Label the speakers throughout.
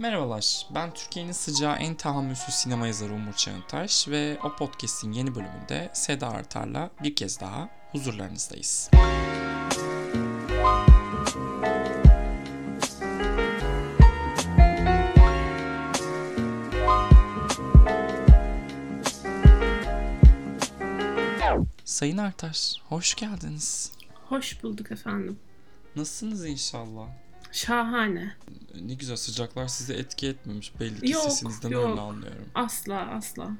Speaker 1: Merhabalar, ben Türkiye'nin sıcağı en tahammülsüz sinema yazarı Umur Çağıntaş ve o podcast'in yeni bölümünde Seda Artar'la bir kez daha huzurlarınızdayız. Sayın Artar, hoş geldiniz.
Speaker 2: Hoş bulduk efendim.
Speaker 1: Nasılsınız inşallah?
Speaker 2: Şahane.
Speaker 1: Ne güzel sıcaklar sizi etki etmemiş. Belli ki
Speaker 2: Yok,
Speaker 1: sesinizden
Speaker 2: yok.
Speaker 1: öyle anlıyorum.
Speaker 2: Asla asla.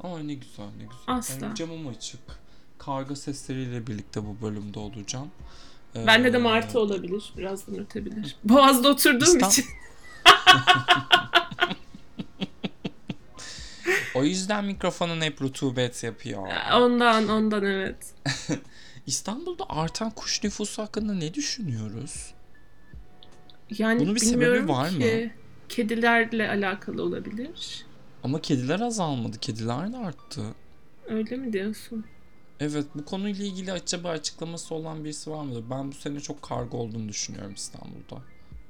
Speaker 1: Aa ne güzel ne güzel.
Speaker 2: Asla.
Speaker 1: Benim camım açık. Karga sesleriyle birlikte bu bölümde olacağım. Ee,
Speaker 2: Bende de martı olabilir. Birazdan ötebilir. Boğaz'da oturduğum
Speaker 1: İstan-
Speaker 2: için.
Speaker 1: O yüzden mikrofonun hep rutubet yapıyor.
Speaker 2: Ondan ondan evet.
Speaker 1: İstanbul'da artan kuş nüfusu hakkında ne düşünüyoruz?
Speaker 2: Yani
Speaker 1: Bunun bir sebebi var
Speaker 2: ki. Kedilerle alakalı olabilir.
Speaker 1: Ama kediler azalmadı. Kediler de arttı.
Speaker 2: Öyle mi diyorsun?
Speaker 1: Evet bu konuyla ilgili acaba açıklaması olan birisi var mıdır? Ben bu sene çok karga olduğunu düşünüyorum İstanbul'da.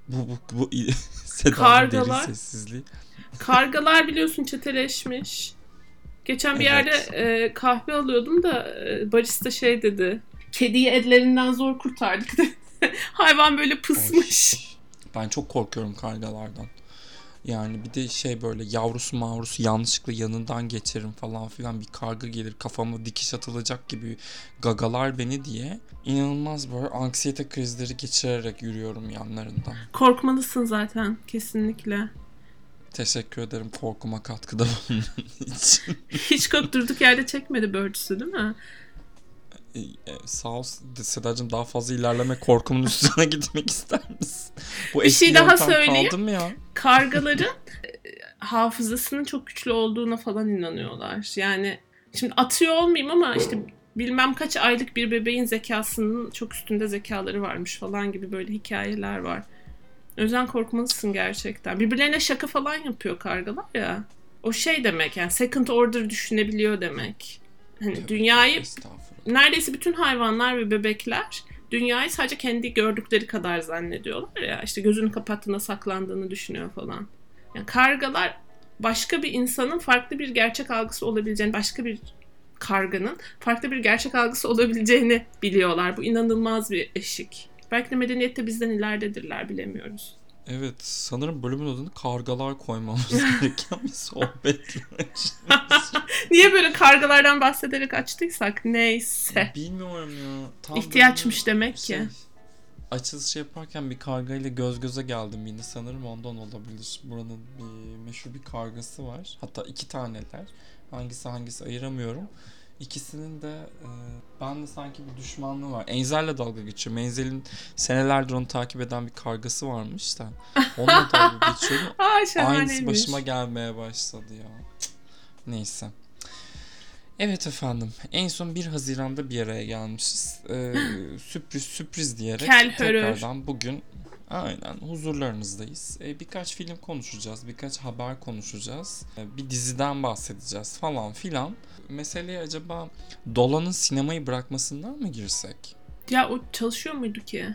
Speaker 1: Bu bu bu Seda'nın
Speaker 2: Kargalar.
Speaker 1: deli sessizliği.
Speaker 2: Kargalar biliyorsun çeteleşmiş. Geçen bir yerde
Speaker 1: Evet.
Speaker 2: e, kahve alıyordum da e, barista şey dedi. Kediyi ellerinden zor kurtardık dedi. Hayvan böyle pısmış.
Speaker 1: Oy. Ben çok korkuyorum kargalardan. Yani bir de şey böyle yavrusu mavrusu yanlışlıkla yanından geçerim falan filan bir karga gelir kafama dikiş atılacak gibi gagalar beni diye inanılmaz böyle anksiyete krizleri geçirerek yürüyorum yanlarından.
Speaker 2: Korkmalısın zaten kesinlikle.
Speaker 1: Teşekkür ederim korkuma katkıda bulunduğun için.
Speaker 2: Hitchcock durduk yerde çekmedi Birds'ü değil mi?
Speaker 1: Ee, e, sağ ol Sedacığım daha fazla ilerleme korkumun üstüne gitmek ister misin? Bu
Speaker 2: Bir şey daha söyleyeyim.
Speaker 1: ya?
Speaker 2: Kargaların e, hafızasının çok güçlü olduğuna falan inanıyorlar. Yani şimdi atıyor olmayayım ama işte bilmem kaç aylık bir bebeğin zekasının çok üstünde zekaları varmış falan gibi böyle hikayeler var. O yüzden korkmalısın gerçekten. Birbirlerine şaka falan yapıyor kargalar ya. O şey demek yani second order düşünebiliyor demek. Hani
Speaker 1: Tabii,
Speaker 2: dünyayı. Neredeyse bütün hayvanlar ve bebekler dünyayı sadece kendi gördükleri kadar zannediyorlar ya. İşte gözünü kapattığında saklandığını düşünüyor falan. Yani kargalar başka bir insanın farklı bir gerçek algısı olabileceğini, başka bir karganın farklı bir gerçek algısı olabileceğini biliyorlar. Bu inanılmaz bir eşik. Belki de medeniyette bizden ileridedirler bilemiyoruz.
Speaker 1: Evet sanırım bölümün adını kargalar koymamız gereken bir sohbet.
Speaker 2: Niye böyle kargalardan bahsederek açtıysak neyse.
Speaker 1: Bilmiyorum ya. Tam
Speaker 2: İhtiyaçmış demek ki.
Speaker 1: şey, Açılış yaparken bir kargayla göz göze geldim yine sanırım ondan olabilir. Buranın bir meşhur bir kargası var. Hatta iki taneler. Hangisi hangisi ayıramıyorum. İkisinin de e, ben de sanki bir düşmanlığı var. Enzel'le dalga geçiyorum. Enzel'in senelerdir onu takip eden bir kargası varmış da. Onunla dalga geçiyorum.
Speaker 2: Aa.
Speaker 1: Aynısı başıma gelmeye başladı ya. Cık. Neyse. Evet efendim. En son 1 Haziran'da bir araya gelmişiz. Ee, sürpriz sürpriz diyerek
Speaker 2: Kel
Speaker 1: tekrardan bugün aynen huzurlarınızdayız. Ee, birkaç film konuşacağız. Birkaç haber konuşacağız. Ee, bir diziden bahsedeceğiz falan filan. Meseleye acaba Dolan'ın sinemayı bırakmasından mı girsek?
Speaker 2: Ya o çalışıyor muydu ki?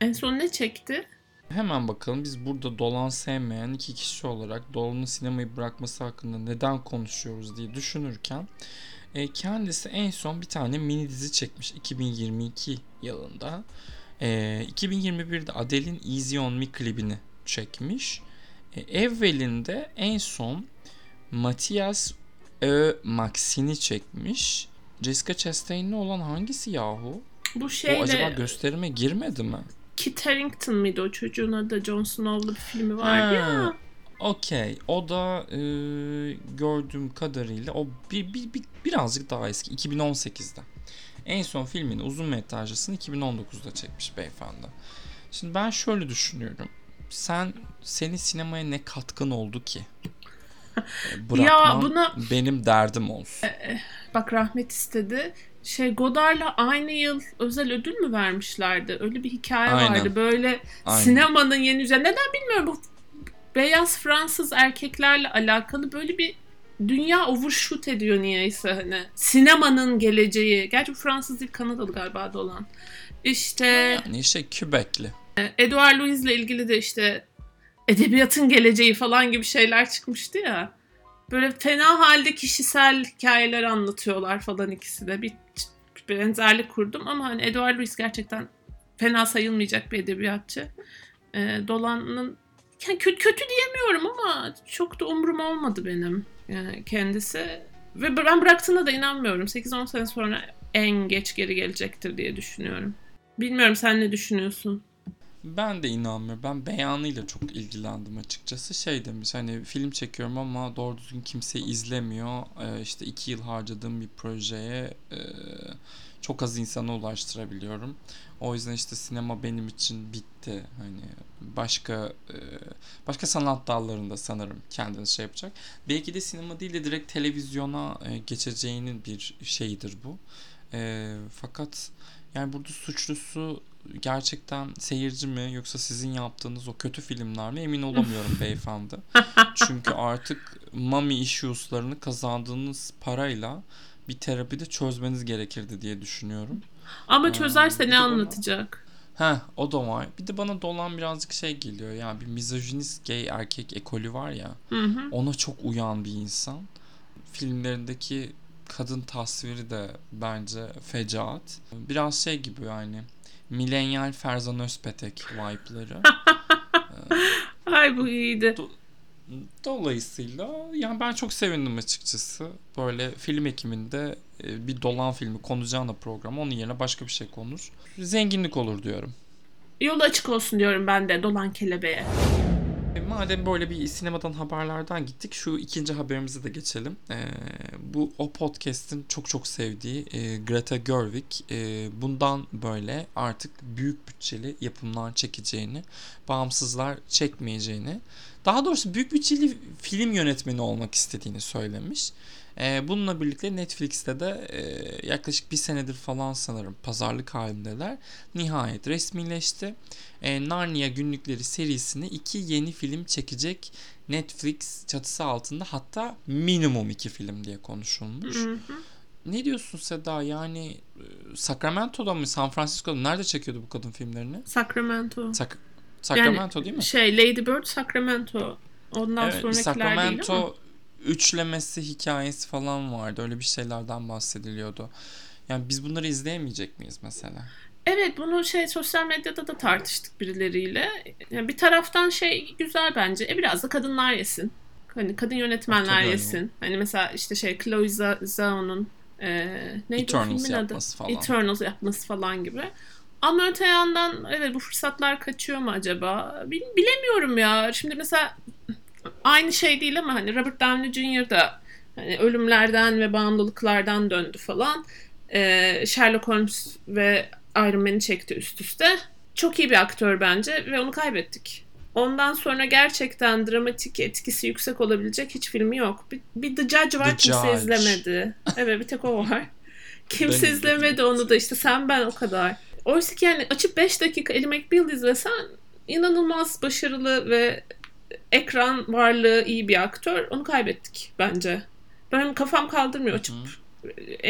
Speaker 2: En son ne çekti?
Speaker 1: Hemen bakalım biz burada Dolan sevmeyen iki kişi olarak Dolan'ın sinemayı bırakması hakkında neden konuşuyoruz diye düşünürken e, kendisi en son bir tane mini dizi çekmiş 2022 yılında. E, 2021'de Adele'in Easy On Me klibini çekmiş. E, evvelinde en son Matias Ö Maxin'i çekmiş. Jessica Chastain'le olan hangisi yahu?
Speaker 2: Bu
Speaker 1: O
Speaker 2: şeyle
Speaker 1: acaba gösterime girmedi mi?
Speaker 2: Kit Harington mıydı o çocuğun adı? Jon Snow'lu bir filmi vardı ya.
Speaker 1: Ha, Okey. O da e, gördüğüm kadarıyla o bir, bir, bir- birazcık daha eski. 2018'de. En son filmin uzun metrajlısını 2019'da çekmiş beyefendi. Şimdi ben şöyle düşünüyorum. Sen senin sinemaya ne katkın oldu ki? E, Bırakman
Speaker 2: buna-
Speaker 1: benim derdim olsun.
Speaker 2: Bak rahmet istedi. Şey Godard'la aynı yıl özel ödül mü vermişlerdi? Öyle bir hikaye
Speaker 1: Aynen.
Speaker 2: vardı. Böyle
Speaker 1: Aynen.
Speaker 2: sinemanın yeni üzerine. Neden bilmiyorum bu beyaz Fransız erkeklerle alakalı böyle bir dünya overshoot ediyor niyeyse hani. Sinemanın geleceği. Gerçi Fransız değil Kanadalı galiba da olan. İşte
Speaker 1: Yani işte Kübekli.
Speaker 2: Edouard Louis'le ilgili de işte edebiyatın geleceği falan gibi şeyler çıkmıştı ya. Böyle fena halde kişisel hikayeler anlatıyorlar falan ikisi de. Bir, benzerlik kurdum ama hani Edward Louis gerçekten fena sayılmayacak bir edebiyatçı. Ee, Dolan'ın yani kötü, kötü diyemiyorum ama çok da umurum olmadı benim yani kendisi. Ve ben bıraktığına da inanmıyorum. 8-10 sene sonra en geç geri gelecektir diye düşünüyorum. Bilmiyorum sen ne düşünüyorsun?
Speaker 1: Ben de inanmıyorum. Ben beyanıyla çok ilgilendim açıkçası. Şey demiş hani film çekiyorum ama doğru düzgün kimse izlemiyor. Ee, işte iki yıl harcadığım bir projeye e, çok az insana ulaştırabiliyorum. O yüzden işte sinema benim için bitti. Hani başka e, başka sanat dallarında sanırım kendini şey yapacak. Belki de sinema değil de direkt televizyona e, geçeceğinin bir şeyidir bu. E, fakat yani burada suçlusu gerçekten seyirci mi yoksa sizin yaptığınız o kötü filmler mi emin olamıyorum beyefendi. Çünkü artık mommy issues'larını kazandığınız parayla bir terapide çözmeniz gerekirdi diye düşünüyorum.
Speaker 2: Ama
Speaker 1: Ee,
Speaker 2: çözerse
Speaker 1: bir
Speaker 2: ne
Speaker 1: de bana-
Speaker 2: anlatacak?
Speaker 1: Heh o da var. Bir de bana dolan birazcık şey geliyor. Yani bir misojinist gay erkek ekolü var ya.
Speaker 2: Hı hı.
Speaker 1: Ona çok uyan bir insan. Filmlerindeki kadın tasviri de bence fecaat. Biraz şey gibi yani. Milenyal Ferzan Özpetek vibe'ları.
Speaker 2: Ay bu iyiydi.
Speaker 1: Dolayısıyla yani ben çok sevindim açıkçası. Böyle film ekiminde e, bir dolan filmi konacağına program onun yerine başka bir şey konur. Zenginlik olur diyorum.
Speaker 2: Yolu açık olsun diyorum ben de dolan kelebeğe.
Speaker 1: E, Madem böyle bir sinemadan haberlerden gittik şu ikinci haberimize de geçelim. E, bu o podcast'in çok çok sevdiği e, Greta Gerwig e, bundan böyle artık büyük bütçeli yapımlar çekeceğini, bağımsızlar çekmeyeceğini, daha doğrusu büyük bütçeli film yönetmeni olmak istediğini söylemiş. E, bununla birlikte Netflix'te de e, yaklaşık bir senedir falan sanırım pazarlık halindeler. Nihayet resmileşti. E, Narnia Günlükleri serisini iki yeni film çekecek Netflix çatısı altında hatta minimum iki film diye konuşulmuş.
Speaker 2: Hı hı.
Speaker 1: Ne diyorsun Seda yani e, Sacramento'da mı San Francisco'da mı? nerede çekiyordu bu kadın filmlerini?
Speaker 2: Sacramento.
Speaker 1: Sac- Sacramento değil mi?
Speaker 2: Şey Lady Bird Sacramento. Ondan
Speaker 1: Evet,
Speaker 2: sonrakiler değil ama.
Speaker 1: Sacramento üçlemesi hikayesi falan vardı. Öyle bir şeylerden bahsediliyordu. Yani biz bunları izleyemeyecek miyiz mesela?
Speaker 2: Evet bunu şey sosyal medyada da tartıştık birileriyle. Yani bir taraftan şey güzel bence. E biraz da kadınlar yesin. Hani kadın yönetmenler
Speaker 1: Tabii öyle.
Speaker 2: yesin. Hani mesela işte şey Chloe Zhao'nun e, neydi
Speaker 1: Eternals
Speaker 2: o filmin adı?
Speaker 1: falan.
Speaker 2: Eternals yapması falan gibi. Ama öte yandan evet bu fırsatlar kaçıyor mu acaba? Bil- bilemiyorum ya. Şimdi mesela aynı şey değil ama hani Robert Downey Jr. da hani ölümlerden ve bağımlılıklardan döndü falan. Ee, Sherlock Holmes ve Iron Man'i çekti üst üste. Çok iyi bir aktör bence ve onu kaybettik. Ondan sonra gerçekten dramatik etkisi yüksek olabilecek hiç filmi yok. Bir, bir The Judge var
Speaker 1: The
Speaker 2: kimse
Speaker 1: Judge.
Speaker 2: izlemedi. Evet bir tek o var. Kimse
Speaker 1: Ben
Speaker 2: izlemedi onu da işte sen ben o kadar. Oysa ki yani açıp 5 dakika Ellie McBeal izlesen inanılmaz başarılı ve ekran varlığı iyi bir aktör. Onu kaybettik bence. Benim kafam kaldırmıyor açıp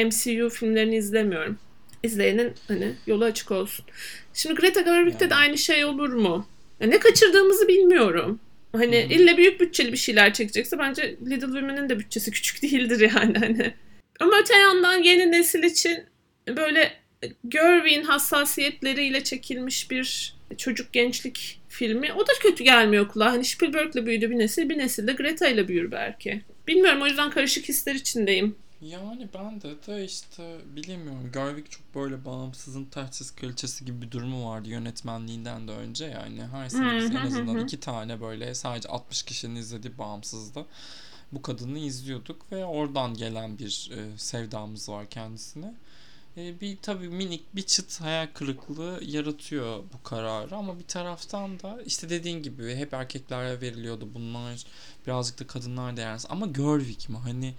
Speaker 2: MCU filmlerini izlemiyorum. İzleyenin hani yolu açık olsun. Şimdi Greta Gerwig'de
Speaker 1: Yani.
Speaker 2: de aynı şey olur mu? Ya ne kaçırdığımızı bilmiyorum. Hani
Speaker 1: Hı hı.
Speaker 2: illa büyük bütçeli bir şeyler çekecekse bence Little Women'in de bütçesi küçük değildir yani hani. Ama öte yandan yeni nesil için böyle Gerwig'in hassasiyetleriyle çekilmiş bir çocuk gençlik filmi. O da kötü gelmiyor kulağa. Hani Spielberg'le büyüdü bir nesil, bir nesil de Greta ile büyür belki. Bilmiyorum o yüzden karışık hisler içindeyim.
Speaker 1: Yani ben de de işte bilemiyorum. Gerwig çok böyle bağımsızın taçsız kraliçesi gibi bir durumu vardı yönetmenliğinden de önce. Yani her sene biz en azından iki tane böyle sadece 60 kişinin izlediği bağımsızda bu kadını izliyorduk ve oradan gelen bir e, sevdamız var kendisine. E, bir tabii minik bir çıt hayal kırıklığı yaratıyor bu kararı ama bir taraftan da işte dediğin gibi hep erkeklere veriliyordu bunlar birazcık da kadınlar değersiz ama Gerwig mi hani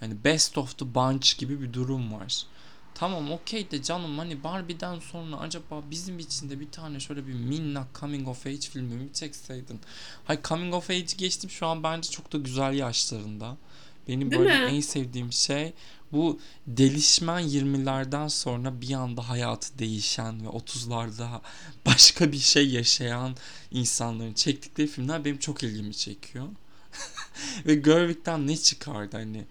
Speaker 1: hani best of the bunch gibi bir durum var. Tamam okey de canım hani Barbie'den sonra acaba bizim için de bir tane şöyle bir minnak coming of age filmi mi çekseydin? Hay coming of age geçtim şu an bence çok da güzel yaşlarında. Benim
Speaker 2: Değil
Speaker 1: böyle
Speaker 2: mi?
Speaker 1: en sevdiğim şey bu delişmen 20'lerden sonra bir anda hayatı değişen ve 30'larda başka bir şey yaşayan insanların çektikleri filmler benim çok ilgimi çekiyor. ve Gerwig'den ne çıkardı hani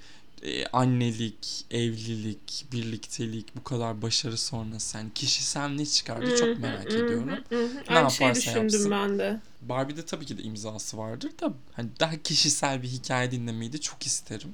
Speaker 1: e, annelik, evlilik, birliktelik bu kadar başarı sonrası yani kişisel ne çıkardı çok merak ediyorum.
Speaker 2: Ne Aynı şeyi düşündüm yapsın. ben de.
Speaker 1: Barbie'de tabii ki de imzası vardır da hani daha kişisel bir hikaye dinlemeyi de çok isterim.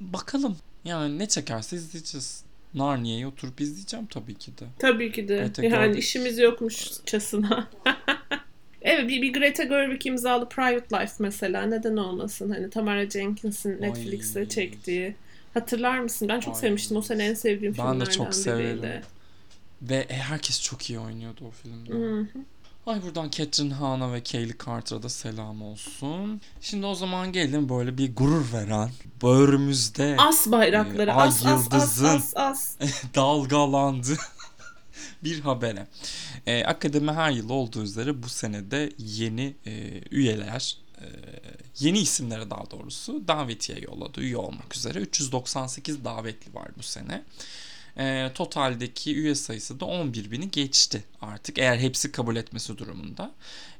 Speaker 1: Bakalım yani ne çekerse izleyeceğiz. Narnia'yı oturup izleyeceğim tabii ki de.
Speaker 2: Tabii ki de. Greta yani Gerwig. işimiz yokmuşçasına. evet bir, bir Greta Gerwig imzalı Private Life mesela neden olmasın? Hani Tamara Jenkins'in Netflix'te çektiği. Hatırlar mısın? Ben çok Ay. sevmiştim. O sene en sevdiğim ben filmlerden biriydi. Ben de çok severim.
Speaker 1: Ve herkes çok iyi oynuyordu o filmde. Hı-hı. Ay buradan Catherine Hahn ve Kaylee Carter'a da selam olsun. Şimdi o zaman gelin böyle bir gurur veren, böğrümüzde
Speaker 2: as bayrakları, e, ay as, yıldızın as, as, as.
Speaker 1: dalgalandı bir habere. E, akademi her yıl olduğu üzere bu senede yeni e, üyeler, e, yeni isimlere daha doğrusu davetiye yolladı üye olmak üzere. 398 davetli var bu sene. E, totaldeki üye sayısı da 11 bini geçti artık eğer hepsi kabul etmesi durumunda.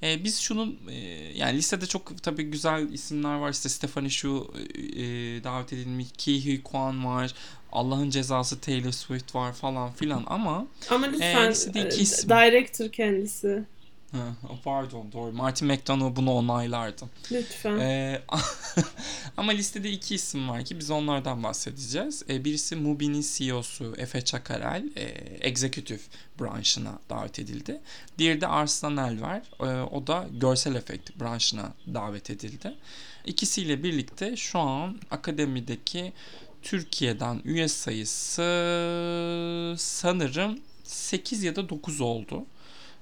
Speaker 1: E, biz şunun e, yani listede çok tabii güzel isimler var işte Stephanie Shu e, davet edilmiş Ki Hui Kwan var Allah'ın cezası Taylor Swift var falan filan ama
Speaker 2: ama lütfen e, isim. director kendisi.
Speaker 1: Ha, pardon doğru. Martin McDonough bunu onaylardı.
Speaker 2: Lütfen.
Speaker 1: Ee, ama listede iki isim var ki biz onlardan bahsedeceğiz. Ee, birisi Mubi'nin CEO'su Efe Çakarel. E, executive branşına davet edildi. Diğeri de Arslan Elver. E, o da görsel efekt branşına davet edildi. İkisiyle birlikte şu an akademideki Türkiye'den üye sayısı sanırım 8 ya da 9 oldu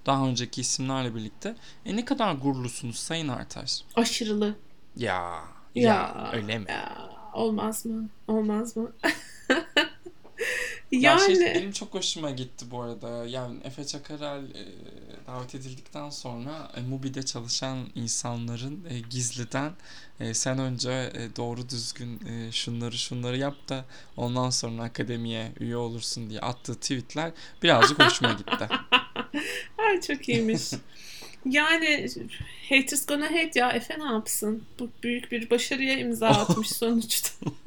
Speaker 1: daha önceki isimlerle birlikte. E ne kadar gururlusunuz Sayın Artaş?
Speaker 2: Aşırılı.
Speaker 1: Ya, ya, ya öyle mi?
Speaker 2: Ya, olmaz mı? Olmaz mı?
Speaker 1: yani... Ya şey, benim çok hoşuma gitti bu arada. Yani Efe Çakarel e, davet edildikten sonra e, Mubi'de çalışan insanların e, gizliden e, sen önce e, doğru düzgün e, şunları şunları yap da ondan sonra akademiye üye olursun diye attığı tweetler birazcık hoşuma gitti.
Speaker 2: Ay çok iyiymiş. Yani haters gonna hate ya Efe ne yapsın? Bu büyük bir başarıya imza atmış sonuçta.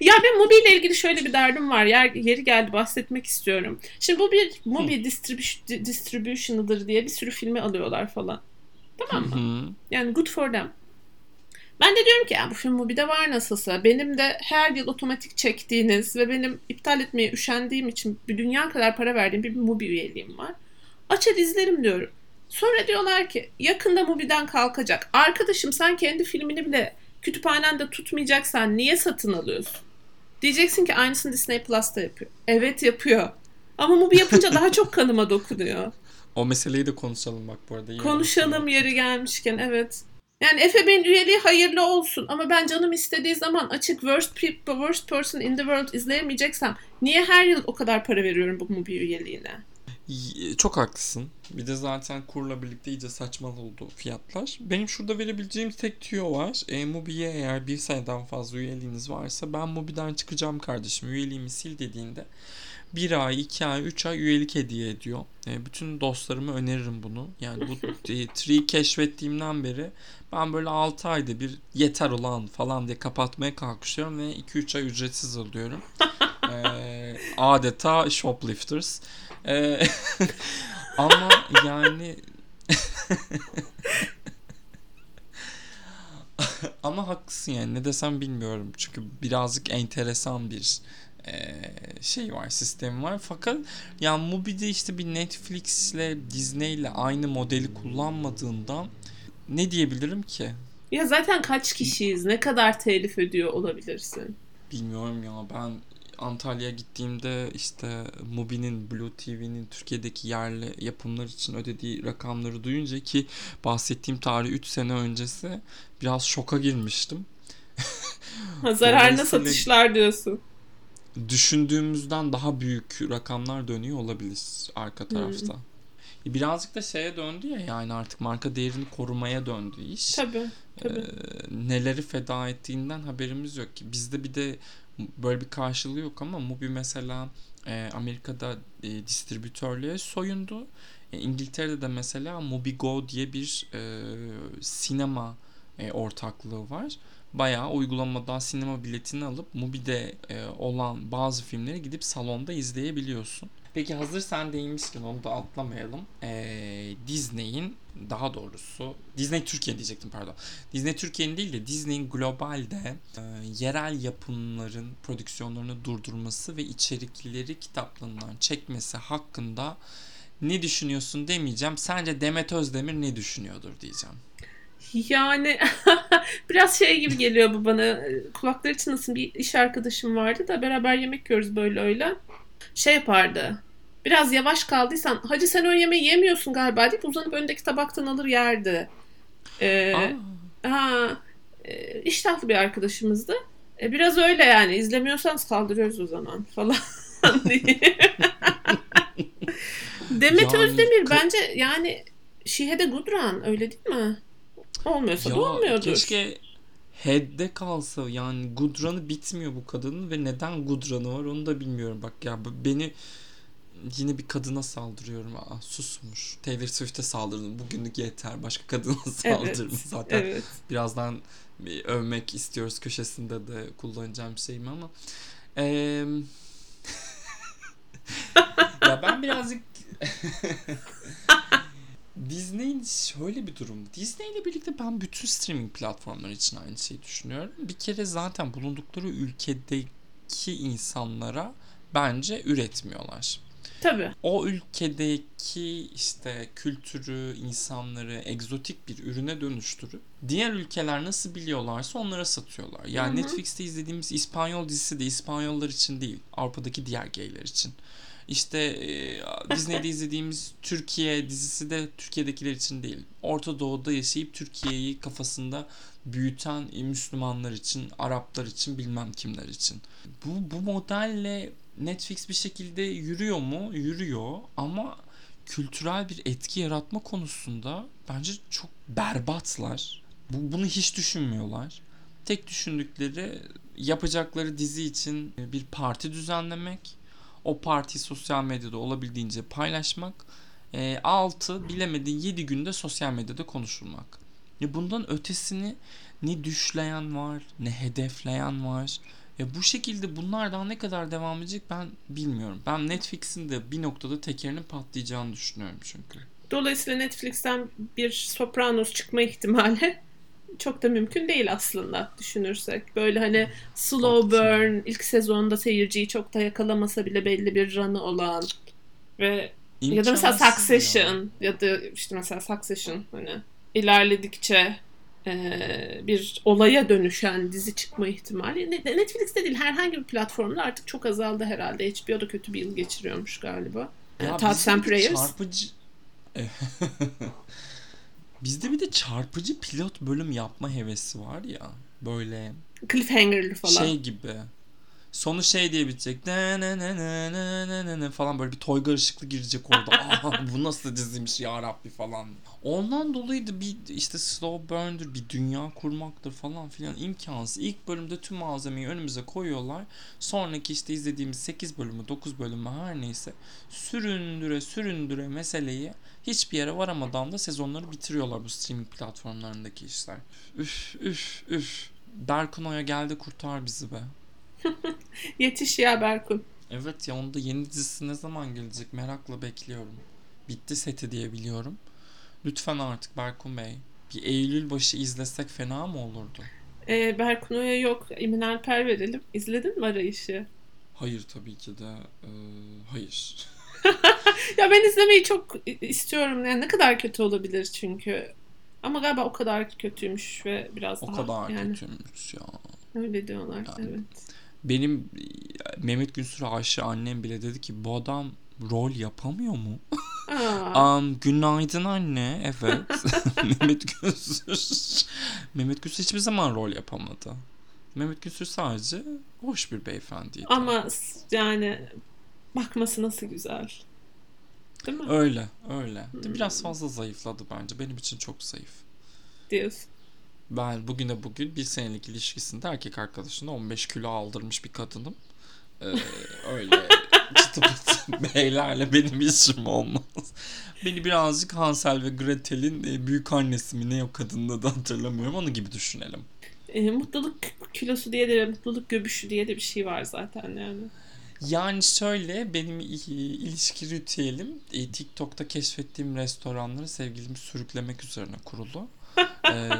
Speaker 2: ya ben Mubi ile ilgili şöyle bir derdim var. Yer, yeri geldi bahsetmek istiyorum. Şimdi bu bir distribu- distribution'ıdır diye bir sürü filmi alıyorlar falan. Tamam mı? Yani good for them. Ben de diyorum ki ya bu film Mubi'de var nasılsa. Benim de her yıl otomatik çektiğiniz ve benim iptal etmeye üşendiğim için bir dünya kadar para verdiğim bir Mubi üyeliğim var. Açar izlerim diyorum. Sonra diyorlar ki yakında Mubi'den kalkacak. Arkadaşım sen kendi filmini bile kütüphanende tutmayacaksan niye satın alıyorsun? Diyeceksin ki aynısını Disney Plus'ta yapıyor. Evet yapıyor. Ama Mubi yapınca daha çok kanıma dokunuyor.
Speaker 1: O meseleyi de konuşalım bak bu arada.
Speaker 2: Konuşalım yeri gelmişken evet. Yani Efe Bey'in üyeliği hayırlı olsun ama ben canım istediği zaman açık worst, people, worst person in the world izleyemeyeceksem niye her yıl o kadar para veriyorum bu Mubi üyeliğine?
Speaker 1: Çok haklısın. Bir de zaten kurla birlikte iyice saçmaladı fiyatlar. Benim şurada verebileceğim tek tüyo var. E, Mubi'ye eğer bir seneden fazla üyeliğiniz varsa ben Mubi'den çıkacağım kardeşim üyeliğimi sil dediğinde bir ay, iki ay, üç ay üyelik hediye ediyor. E, bütün dostlarıma öneririm bunu. Yani bu Tree keşfettiğimden beri ben böyle 6 ayda bir yeter olan falan diye kapatmaya kalkışıyorum ve 2-3 ay ücretsiz alıyorum. e, adeta shoplifters. E, ama yani ama haklısın yani ne desem bilmiyorum. Çünkü birazcık enteresan bir e, şey var, sistemi var. Fakat yani Mubi'de işte bir Netflix ile Disney ile aynı modeli kullanmadığından ne diyebilirim ki?
Speaker 2: Ya zaten kaç kişiyiz? Ne kadar telif ödüyor olabilirsin?
Speaker 1: Bilmiyorum ya ben Antalya'ya gittiğimde işte Mubi'nin, Blue TV'nin Türkiye'deki yerli yapımlar için ödediği rakamları duyunca ki bahsettiğim tarih 3 sene öncesi biraz şoka girmiştim.
Speaker 2: Zararına satışlar diyorsun
Speaker 1: düşündüğümüzden daha büyük rakamlar dönüyor olabilir arka tarafta. Hmm. Birazcık da şeye döndü ya yani artık marka değerini korumaya döndü iş.
Speaker 2: Tabii. Tabii.
Speaker 1: Ee, neleri feda ettiğinden haberimiz yok ki. Bizde bir de böyle bir karşılığı yok ama Mubi mesela e, Amerika'da e, distribütörlüğe soyundu. E, İngiltere'de de mesela Mubigo diye bir e, sinema e, ortaklığı var. Bayağı uygulamadan sinema biletini alıp Mubi'de e, olan bazı filmleri gidip salonda izleyebiliyorsun. Peki hazır sen değinmişken onu da atlamayalım. Ee, Disney'in daha doğrusu Disney Türkiye diyecektim pardon. Disney Türkiye'nin değil de Disney'in globalde e, yerel yapımların prodüksiyonlarını durdurması ve içerikleri kitaplığından çekmesi hakkında ne düşünüyorsun demeyeceğim. Sence Demet Özdemir ne düşünüyordur diyeceğim.
Speaker 2: Yani biraz şey gibi geliyor bu bana. Kulakları çınlasın bir iş arkadaşım vardı da beraber yemek yiyoruz böyle öyle. Şey yapardı. Biraz yavaş kaldıysan hacı sen o yemeği yemiyorsun galiba deyip uzanıp öndeki tabaktan alır yerdi. Ee,
Speaker 1: Aa,
Speaker 2: ha, e, iştahlı bir arkadaşımızdı. E, biraz öyle yani izlemiyorsanız kaldırıyoruz o zaman falan diye. Demet
Speaker 1: Yani
Speaker 2: Özdemir bence yani good run öyle değil mi? Olmuyorsa da
Speaker 1: ya
Speaker 2: olmuyordur.
Speaker 1: keşke Head'de kalsa yani Gudran'ı bitmiyor bu kadının ve neden Gudran'ı var onu da bilmiyorum. Bak ya beni yine bir kadına saldırıyorum. Aa, susmuş. Taylor Swift'e saldırdım. Bugünlük yeter. Başka kadına saldırma. Zaten
Speaker 2: Evet.
Speaker 1: birazdan bir övmek istiyoruz köşesinde de kullanacağım şeyimi ama Eee, ya ben birazcık Disney'in şöyle bir durum. Disney ile birlikte ben bütün streaming platformları için aynı şeyi düşünüyorum. Bir kere zaten bulundukları ülkedeki insanlara bence üretmiyorlar.
Speaker 2: Tabii.
Speaker 1: O ülkedeki işte kültürü, insanları egzotik bir ürüne dönüştürüp diğer ülkeler nasıl biliyorlarsa onlara satıyorlar. Yani
Speaker 2: Hı hı.
Speaker 1: Netflix'te izlediğimiz İspanyol dizisi de İspanyollar için değil, Avrupa'daki diğer gayler için. İşte e, Disney'de izlediğimiz Türkiye dizisi de Türkiye'dekiler için değil. Orta Doğu'da yaşayıp Türkiye'yi kafasında büyüten e, Müslümanlar için, Araplar için, bilmem kimler için. Bu, bu modelle Netflix bir şekilde yürüyor mu? Yürüyor ama kültürel bir etki yaratma konusunda bence çok berbatlar. Bu, bunu hiç düşünmüyorlar. Tek düşündükleri yapacakları dizi için bir parti düzenlemek, o partiyi sosyal medyada olabildiğince paylaşmak, e, bilemedin 7 günde sosyal medyada konuşulmak. Ya bundan ötesini ne düşleyen var, ne hedefleyen var. Ya bu şekilde bunlar daha ne kadar devam edecek ben bilmiyorum. Ben Netflix'in de bir noktada tekerinin patlayacağını düşünüyorum çünkü.
Speaker 2: Dolayısıyla Netflix'ten bir Sopranos çıkma ihtimali çok da mümkün değil aslında düşünürsek. Böyle hani slow
Speaker 1: Haklısın.
Speaker 2: burn ilk sezonda seyirciyi çok da yakalamasa bile belli bir run'ı olan ve ya da mesela
Speaker 1: İmkansız ya.
Speaker 2: Succession ya. da işte mesela Succession hani ilerledikçe e, bir olaya dönüşen dizi çıkma ihtimali Ne- Netflix'te değil herhangi bir platformda artık çok azaldı herhalde. HBO da kötü bir yıl geçiriyormuş galiba.
Speaker 1: Ya
Speaker 2: Thoughts and Prayers.
Speaker 1: Çarpıcı... Bizde bir de çarpıcı pilot bölüm yapma hevesi var ya. Böyle
Speaker 2: Cliffhanger'lı falan.
Speaker 1: şey gibi. Sonu şey diye bitecek. Ne ne ne ne ne ne ne ne falan böyle bir Toygar ışıklı girecek orada. Aa, bu nasıl diziymiş ya Rabbi falan. Ondan dolayı da bir işte slow burn'dur, bir dünya kurmaktır falan filan imkansız. İlk bölümde tüm malzemeyi önümüze koyuyorlar. Sonraki işte izlediğimiz 8 bölümü, 9 bölümü her neyse süründüre süründüre meseleyi hiçbir yere varamadan da sezonları bitiriyorlar bu streaming platformlarındaki işler. Üf üf üf. Berkun Oya geldi kurtar bizi be.
Speaker 2: Yetiş ya Berkun.
Speaker 1: Evet ya onda yeni dizisi ne zaman gelecek merakla bekliyorum. Bitti seti diye biliyorum. Lütfen artık Berkun Bey. Bir Eylül başı izlesek fena mı olurdu?
Speaker 2: Ee, Berkun Oya yok. Emin Alper verelim. İzledin mi Arayış'ı?
Speaker 1: Hayır tabii ki de e, hayır.
Speaker 2: Ya ben izlemeyi çok istiyorum. Yani ne kadar kötü olabilir çünkü. Ama galiba o kadar kötüymüş ve biraz
Speaker 1: O
Speaker 2: daha
Speaker 1: kadar
Speaker 2: yani
Speaker 1: kötüymüş ya.
Speaker 2: öyle diyorlar.
Speaker 1: Yani.
Speaker 2: Evet.
Speaker 1: Benim Mehmet Günsür'e aşığı annem bile dedi ki bu adam rol yapamıyor mu? Um, günaydın anne. Evet. Mehmet Günsür. Mehmet Günsür hiçbir zaman rol yapamadı. Mehmet Günsür sadece hoş bir beyefendiydi.
Speaker 2: ama yani bakması nasıl güzel. Değil mi?
Speaker 1: Öyle, öyle.
Speaker 2: Hmm.
Speaker 1: Biraz fazla zayıfladı bence. Benim için çok zayıf.
Speaker 2: Diyorsun.
Speaker 1: Ben bugüne bugün bir senelik ilişkisinde erkek arkadaşına 15 kilo aldırmış bir kadınım. Ee, öyle çıtı pıtı beylerle benim işim olmaz. Beni birazcık Hansel ve Gretel'in e, büyük annesi mi ne o kadını da hatırlamıyorum. Onu gibi düşünelim.
Speaker 2: E, mutluluk kilosu diye de mutluluk göbüşü diye de bir şey var zaten yani.
Speaker 1: Yani şöyle benim ilişki ritüelim e, TikTok'ta keşfettiğim restoranları sevgilimi sürüklemek üzerine kurulu. Ee,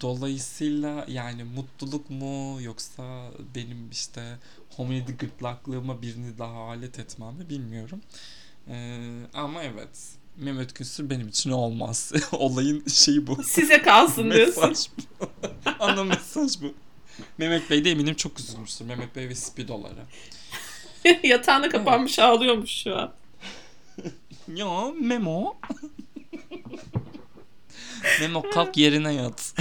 Speaker 1: dolayısıyla yani mutluluk mu yoksa benim işte homiledi gırtlaklığıma birini daha alet etmem mi bilmiyorum. Ee, ama evet Mehmet Küsür benim için olmaz. Olayın şeyi bu.
Speaker 2: Size kalsın diyorsun.
Speaker 1: mesaj bu. Ana mesaj bu. Mehmet Bey de eminim çok üzülmüştür. Mehmet Bey ve Spidoları.
Speaker 2: Yatağına kapanmış ağlıyormuş şu an.
Speaker 1: Ya Memo. Memo kalk yerine yat.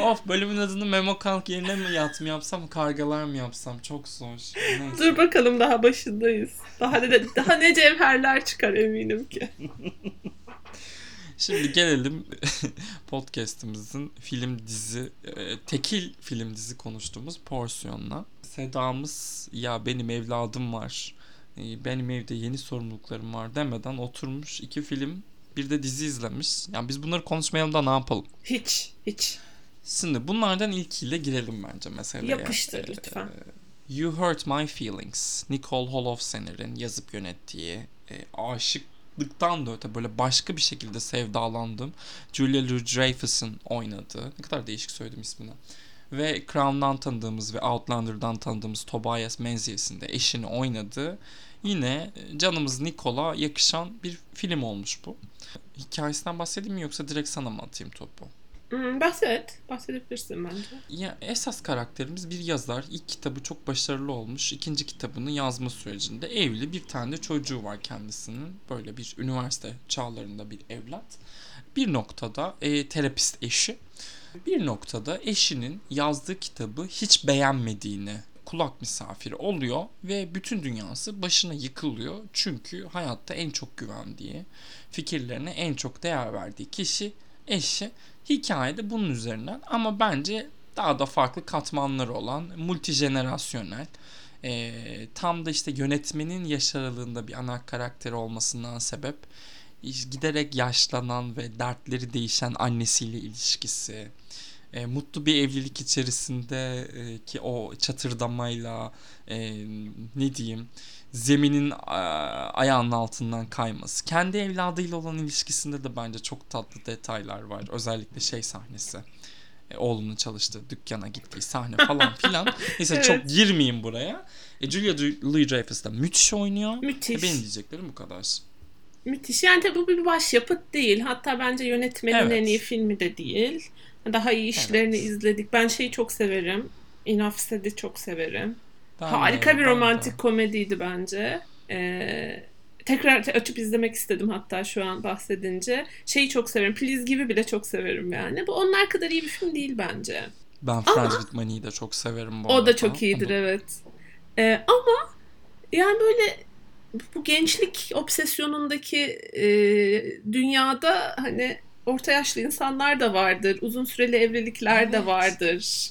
Speaker 1: of bölümün adını Memo kalk yerine mi yat mı yapsam kargalar mı yapsam çok zor. Neyse.
Speaker 2: Dur bakalım daha başındayız. Daha ne, daha ne cevherler çıkar eminim ki.
Speaker 1: Şimdi gelelim podcast'imizin film dizi, e, tekil film dizi konuştuğumuz porsiyonuna. Sedamız ya benim evladım var, e, benim evde yeni sorumluluklarım var demeden oturmuş iki film bir de dizi izlemiş. Yani biz bunları konuşmayalım da ne yapalım?
Speaker 2: Hiç, hiç.
Speaker 1: Şimdi bunlardan ilkiyle girelim bence meseleye.
Speaker 2: Yapıştır
Speaker 1: E,
Speaker 2: lütfen.
Speaker 1: You Hurt My Feelings. Nicole Holofcener'in yazıp yönettiği e, aşıklıktan da öte böyle başka bir şekilde sevdalandım. Julia Louis-Dreyfus'un oynadığı. Ne kadar değişik söyledim ismini. Ve Crown'dan tanıdığımız ve Outlander'dan tanıdığımız Tobias Menzies'in de eşini oynadığı yine canımız Nicole'a yakışan bir film olmuş bu. Hikayesinden bahsedeyim mi yoksa direkt sana mı atayım topu?
Speaker 2: Hmm, bahset. Bahsedebilirsin bence.
Speaker 1: Ya esas karakterimiz bir yazar. İlk kitabı çok başarılı olmuş. İkinci kitabını yazma sürecinde evli bir tane çocuğu var kendisinin. Böyle bir üniversite çağlarında bir evlat. Bir noktada e, terapist eşi. Bir noktada eşinin yazdığı kitabı hiç beğenmediğini kulak misafiri oluyor ve bütün dünyası başına yıkılıyor. Çünkü hayatta en çok güvendiği, fikirlerine en çok değer verdiği kişi eşi. Hikayede bunun üzerinden. Ama bence daha da farklı katmanları olan multijenerasyonel e, tam da işte yönetmenin yaş aralığında bir ana karakteri olmasından sebep giderek yaşlanan ve dertleri değişen annesiyle ilişkisi e, mutlu bir evlilik içerisinde e, ki o çatırdamayla e, ne diyeyim zeminin ayağının altından kayması. Kendi evladıyla olan ilişkisinde de bence çok tatlı detaylar var. Özellikle şey sahnesi. E, oğlunun çalıştığı dükkana gittiği sahne falan filan. Neyse
Speaker 2: Evet.
Speaker 1: çok girmeyeyim buraya. E, Julia Louis-Dreyfus da müthiş oynuyor.
Speaker 2: Müthiş.
Speaker 1: E, benim diyeceklerim bu kadar.
Speaker 2: Müthiş. Yani tabii bu bir başyapıt değil. Hatta bence yönetmenin
Speaker 1: Evet.
Speaker 2: en iyi filmi de değil. Daha iyi işlerini
Speaker 1: Evet.
Speaker 2: izledik. Ben şeyi çok severim. Said'i çok severim.
Speaker 1: Ben
Speaker 2: Harika
Speaker 1: de-
Speaker 2: bir
Speaker 1: ben
Speaker 2: romantik
Speaker 1: de.
Speaker 2: komediydi bence. Ee, tekrar te- açıp izlemek istedim hatta şu an bahsedince. Şeyi çok severim. Please Give'i bile çok severim yani. Bu onlar kadar iyi bir film değil bence.
Speaker 1: Ben Friends with Money'i de çok severim bu
Speaker 2: O da
Speaker 1: arada.
Speaker 2: çok iyidir
Speaker 1: Onu-
Speaker 2: evet. Ee, ama yani böyle bu gençlik obsesyonundaki e, dünyada hani orta yaşlı insanlar da vardır. Uzun süreli evlilikler de
Speaker 1: Evet.
Speaker 2: vardır.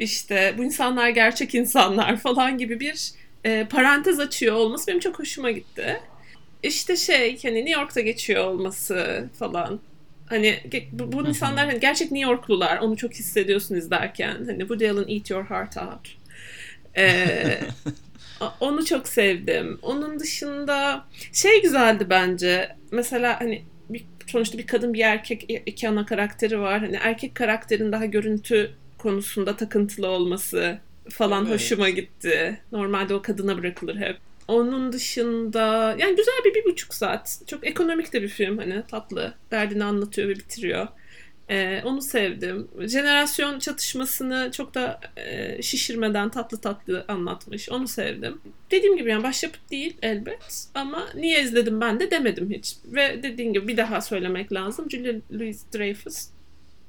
Speaker 2: İşte bu insanlar gerçek insanlar falan gibi bir e, parantez açıyor olması benim çok hoşuma gitti. İşte şey hani New York'ta geçiyor olması falan. Hani bu, bu insanlar hani gerçek New Yorklular. Onu çok hissediyorsun izlerken. Hani Woody Allen Eat Your Heart Out. Ee, onu çok sevdim. Onun dışında şey güzeldi bence. Mesela hani bir, sonuçta bir kadın bir erkek iki ana karakteri var. Hani erkek karakterin daha görüntü konusunda takıntılı olması falan
Speaker 1: Evet.
Speaker 2: hoşuma gitti. Normalde o kadına bırakılır hep. Onun dışında yani güzel bir bir buçuk saat. Çok ekonomik de bir film hani tatlı. Derdini anlatıyor ve bitiriyor. Ee, onu sevdim. Jenerasyon çatışmasını çok da e, şişirmeden tatlı tatlı anlatmış. Onu sevdim. Dediğim gibi yani başyapıt değil elbet. Ama niye izledim ben de demedim hiç. Ve dediğim gibi bir daha söylemek lazım. Julia Louis-Dreyfus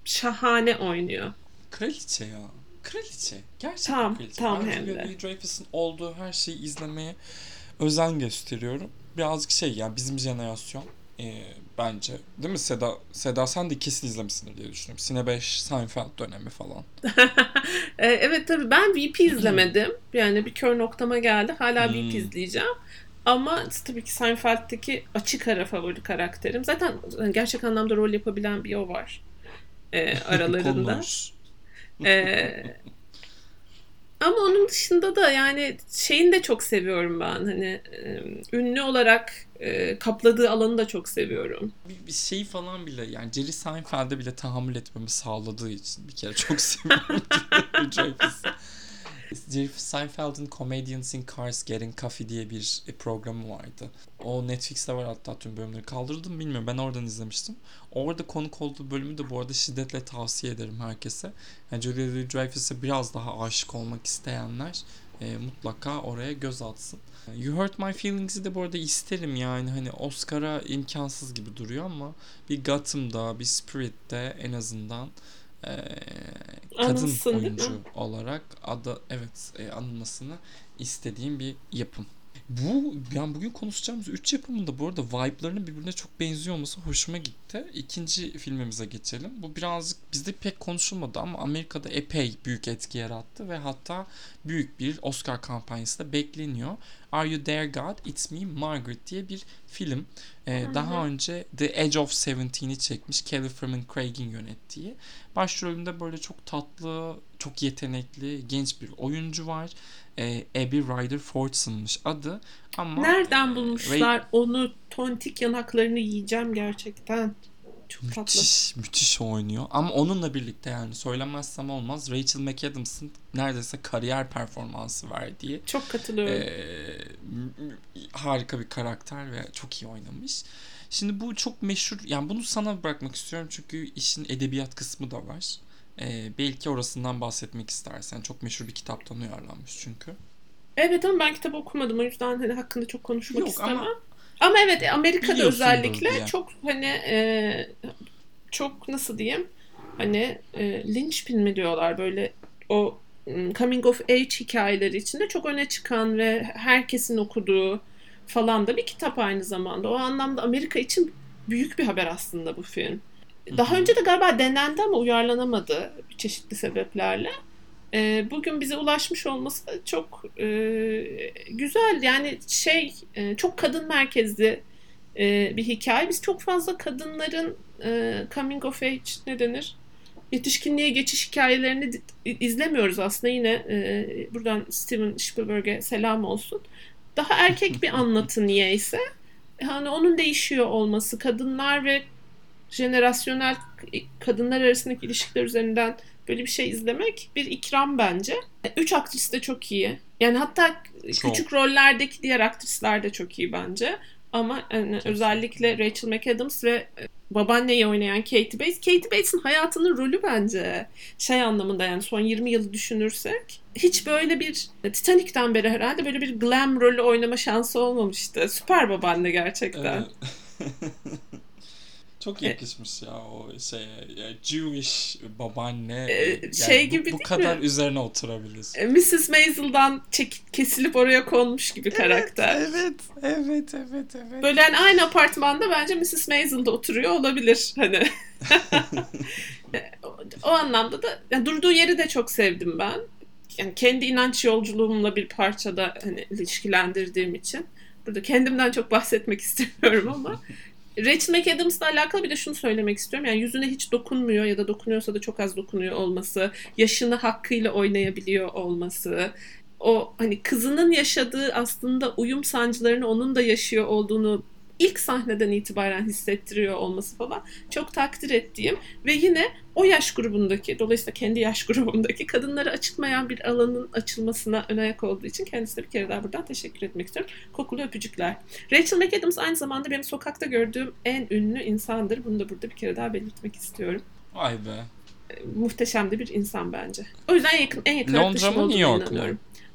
Speaker 2: şahane oynuyor.
Speaker 1: Kraliçe ya. kraliçe. Gerçekten
Speaker 2: Tam,
Speaker 1: kraliçe.
Speaker 2: tam
Speaker 1: ben
Speaker 2: hem de.
Speaker 1: Julia Louis-Dreyfus'un olduğu her şeyi izlemeye özen gösteriyorum. Birazcık şey yani bizim jenerasyon e, bence. Değil mi Seda? Seda sen de kesin izlemişsindir diye düşünüyorum. Sine 5 Seinfeld dönemi falan.
Speaker 2: E, evet tabii ben VIP izlemedim. Yani bir kör noktama geldi. Hala
Speaker 1: Hmm.
Speaker 2: VIP izleyeceğim. Ama tabii ki Seinfeld'deki açık ara favori karakterim. Zaten gerçek anlamda rol yapabilen bir o var. E, aralarında. Ee, ama onun dışında da yani şeyini de çok seviyorum ben. Hani e, ünlü olarak e, kapladığı alanı da çok seviyorum.
Speaker 1: bir, bir şey falan bile yani Jerry Seinfeld'e bile tahammül etmemi sağladığı için bir kere çok seviyorum. Jerry Seinfeld'in Comedians in Cars Getting Coffee diye bir e, programı vardı. O Netflix'te var hatta tüm bölümleri kaldırıldı mı bilmiyorum. Ben oradan izlemiştim. Orada konuk olduğu bölümü de bu arada şiddetle tavsiye ederim herkese. Yani Julia Louis-Dreyfus'a biraz daha aşık olmak isteyenler e, mutlaka oraya göz atsın. You Hurt My Feelings'i de bu arada isterim yani hani Oscar'a imkansız gibi duruyor ama bir Gotham'da bir Spirit'te en azından e, kadın
Speaker 2: Anılsın,
Speaker 1: oyuncu olarak adı evet e, anılmasını istediğim bir yapım. Bu yani bugün konuşacağımız üç yapımın da bu arada vibe'larının birbirine çok benziyor olması hoşuma gitti. İkinci filmimize geçelim. Bu birazcık bizde pek konuşulmadı ama Amerika'da epey büyük etki yarattı ve hatta büyük bir Oscar kampanyası da bekleniyor. Are You There God? It's Me Margaret diye bir film. Ee, daha önce The Edge of Seventeen'i çekmiş Kelly Freeman Craig'in yönettiği. Başrolünde böyle çok tatlı, çok yetenekli, genç bir oyuncu var. Ee, Abby Ryder Fordson'mış adı. Ama
Speaker 2: Nereden bulmuşlar onu tontik yanaklarını yiyeceğim gerçekten. Çok tatlı.
Speaker 1: Müthiş, müthiş oynuyor. Ama onunla birlikte yani söylemezsem olmaz. Rachel McAdams'ın neredeyse kariyer performansı verdiği
Speaker 2: Çok katılıyorum.
Speaker 1: Ee, harika bir karakter ve çok iyi oynamış. Şimdi bu çok meşhur. Yani bunu sana bırakmak istiyorum çünkü işin edebiyat kısmı da var. Ee, belki orasından bahsetmek istersen. Çok meşhur bir kitaptan uyarlanmış çünkü.
Speaker 2: Evet ama ben kitabı okumadım o yüzden hani hakkında çok konuşmak
Speaker 1: Yok
Speaker 2: istemem.
Speaker 1: ama-
Speaker 2: Ama, evet Amerika'da özellikle
Speaker 1: diye.
Speaker 2: çok hani e, çok nasıl diyeyim hani e, linçpin mi diyorlar böyle o coming of age hikayeleri içinde çok öne çıkan ve herkesin okuduğu falan da bir kitap aynı zamanda. O anlamda Amerika için büyük bir haber aslında bu film. Daha önce de galiba denendi ama uyarlanamadı çeşitli sebeplerle. Ee, bugün bize ulaşmış olması çok e, güzel. Yani şey e, çok kadın merkezli e, bir hikaye. Biz çok fazla kadınların e, coming of age ne denir? Yetişkinliğe geçiş hikayelerini izlemiyoruz aslında. Yine e, buradan Steven Spielberg'e selam olsun. Daha erkek bir anlatı niyeyse. Hani onun değişiyor olması, kadınlar ve jenerasyonel kadınlar arasındaki ilişkiler üzerinden böyle bir şey izlemek bir ikram bence. Üç aktris de çok iyi. Yani hatta
Speaker 1: Çok.
Speaker 2: küçük rollerdeki diğer aktrisler de çok iyi bence. Ama yani özellikle Rachel McAdams ve e, babaanneyi oynayan Katie Bates. Katie Bates'in hayatının rolü bence şey anlamında yani son 20 yılı düşünürsek hiç böyle bir Titanic'ten beri herhalde böyle bir glam rolü oynama şansı olmamıştı. Süper babaanne gerçekten.
Speaker 1: Evet. Çok yakışmış ya o şeye. Ya Jewish babaanne.
Speaker 2: Ee,
Speaker 1: yani
Speaker 2: şey
Speaker 1: bu-
Speaker 2: gibi
Speaker 1: bu,
Speaker 2: değil
Speaker 1: kadar
Speaker 2: mi?
Speaker 1: üzerine oturabilir.
Speaker 2: E, Mrs. Maisel'dan çekip kesilip oraya konmuş gibi karakter.
Speaker 1: Evet, evet, evet, evet.
Speaker 2: Böyle yani aynı apartmanda bence Mrs. Maisel'da oturuyor olabilir hani. o, o anlamda da yani durduğu yeri de çok sevdim ben. Yani kendi inanç yolculuğumla bir parçada hani ilişkilendirdiğim için. Burada kendimden çok bahsetmek istemiyorum ama Rachel McAdams'la alakalı bir de şunu söylemek istiyorum. Yani yüzüne hiç dokunmuyor ya da dokunuyorsa da çok az dokunuyor olması, yaşını hakkıyla oynayabiliyor olması, o hani kızının yaşadığı aslında uyum sancılarını onun da yaşıyor olduğunu ilk sahneden itibaren hissettiriyor olması falan çok takdir ettiğim ve yine o yaş grubundaki dolayısıyla kendi yaş grubundaki kadınlara açılmayan bir alanın açılmasına ön ayak olduğu için kendisine bir kere daha buradan teşekkür etmek istiyorum. Kokulu öpücükler. Rachel McAdams aynı zamanda benim sokakta gördüğüm en ünlü insandır. Bunu da burada bir kere daha belirtmek istiyorum.
Speaker 1: Vay be.
Speaker 2: Muhteşem de bir insan bence. O yüzden en yakın, en yakın
Speaker 1: Londra mı, New York mu?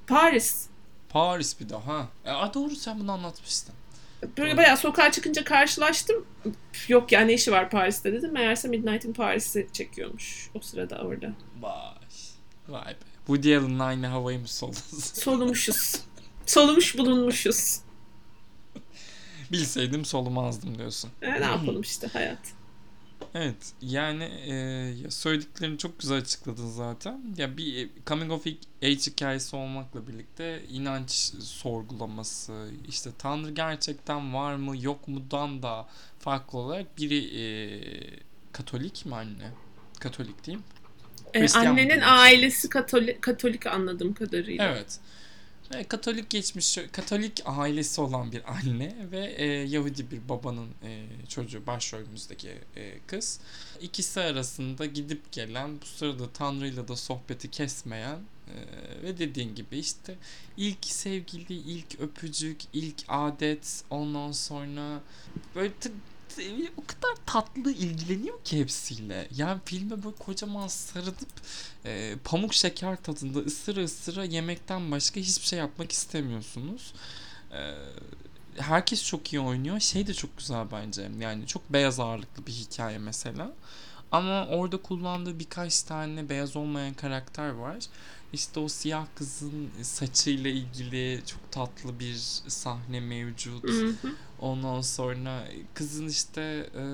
Speaker 2: Paris.
Speaker 1: Paris bir daha. E, doğru sen bunu anlatmıştın.
Speaker 2: Böyle bayağı sokağa çıkınca karşılaştım. Yok ya ne işi var Paris'te dedim. Meğerse Midnight in Paris'i çekiyormuş o sırada orada.
Speaker 1: Vay. Vay be. Woody Allen'la aynı havayı mı soldunuz?
Speaker 2: Solumuşuz. Solumuş bulunmuşuz.
Speaker 1: Bilseydim solumazdım diyorsun.
Speaker 2: E, ne yapalım işte hayat.
Speaker 1: Evet yani e, ya söylediklerini çok güzel açıkladın zaten. Ya bir e, coming of age hikayesi olmakla birlikte inanç sorgulaması işte Tanrı gerçekten var mı yok mudan da farklı olarak biri e, Katolik mi anne? Katolik değil mi?
Speaker 2: E,
Speaker 1: Hristiyan
Speaker 2: annenin ailesi Katolik, Katolik anladığım kadarıyla.
Speaker 1: Evet. E, Katolik geçmiş, Katolik ailesi olan bir anne ve e, Yahudi bir babanın e, çocuğu başrolümüzdeki e, kız. İkisi arasında gidip gelen, bu sırada Tanrı'yla da sohbeti kesmeyen e, ve dediğin gibi işte ilk sevgili, ilk öpücük, ilk adet, ondan sonra böyle t- t- o kadar tatlı ilgileniyor ki hepsiyle. Yani filme böyle kocaman sarılıp e, pamuk şeker tadında ısıra ısıra yemekten başka hiçbir şey yapmak istemiyorsunuz. E, herkes çok iyi oynuyor. Şey de çok güzel bence. Yani çok beyaz ağırlıklı bir hikaye mesela. Ama orada kullandığı birkaç tane beyaz olmayan karakter var. İşte o siyah kızın saçıyla ilgili çok tatlı bir sahne mevcut.
Speaker 2: Hı hı.
Speaker 1: Ondan sonra kızın işte e,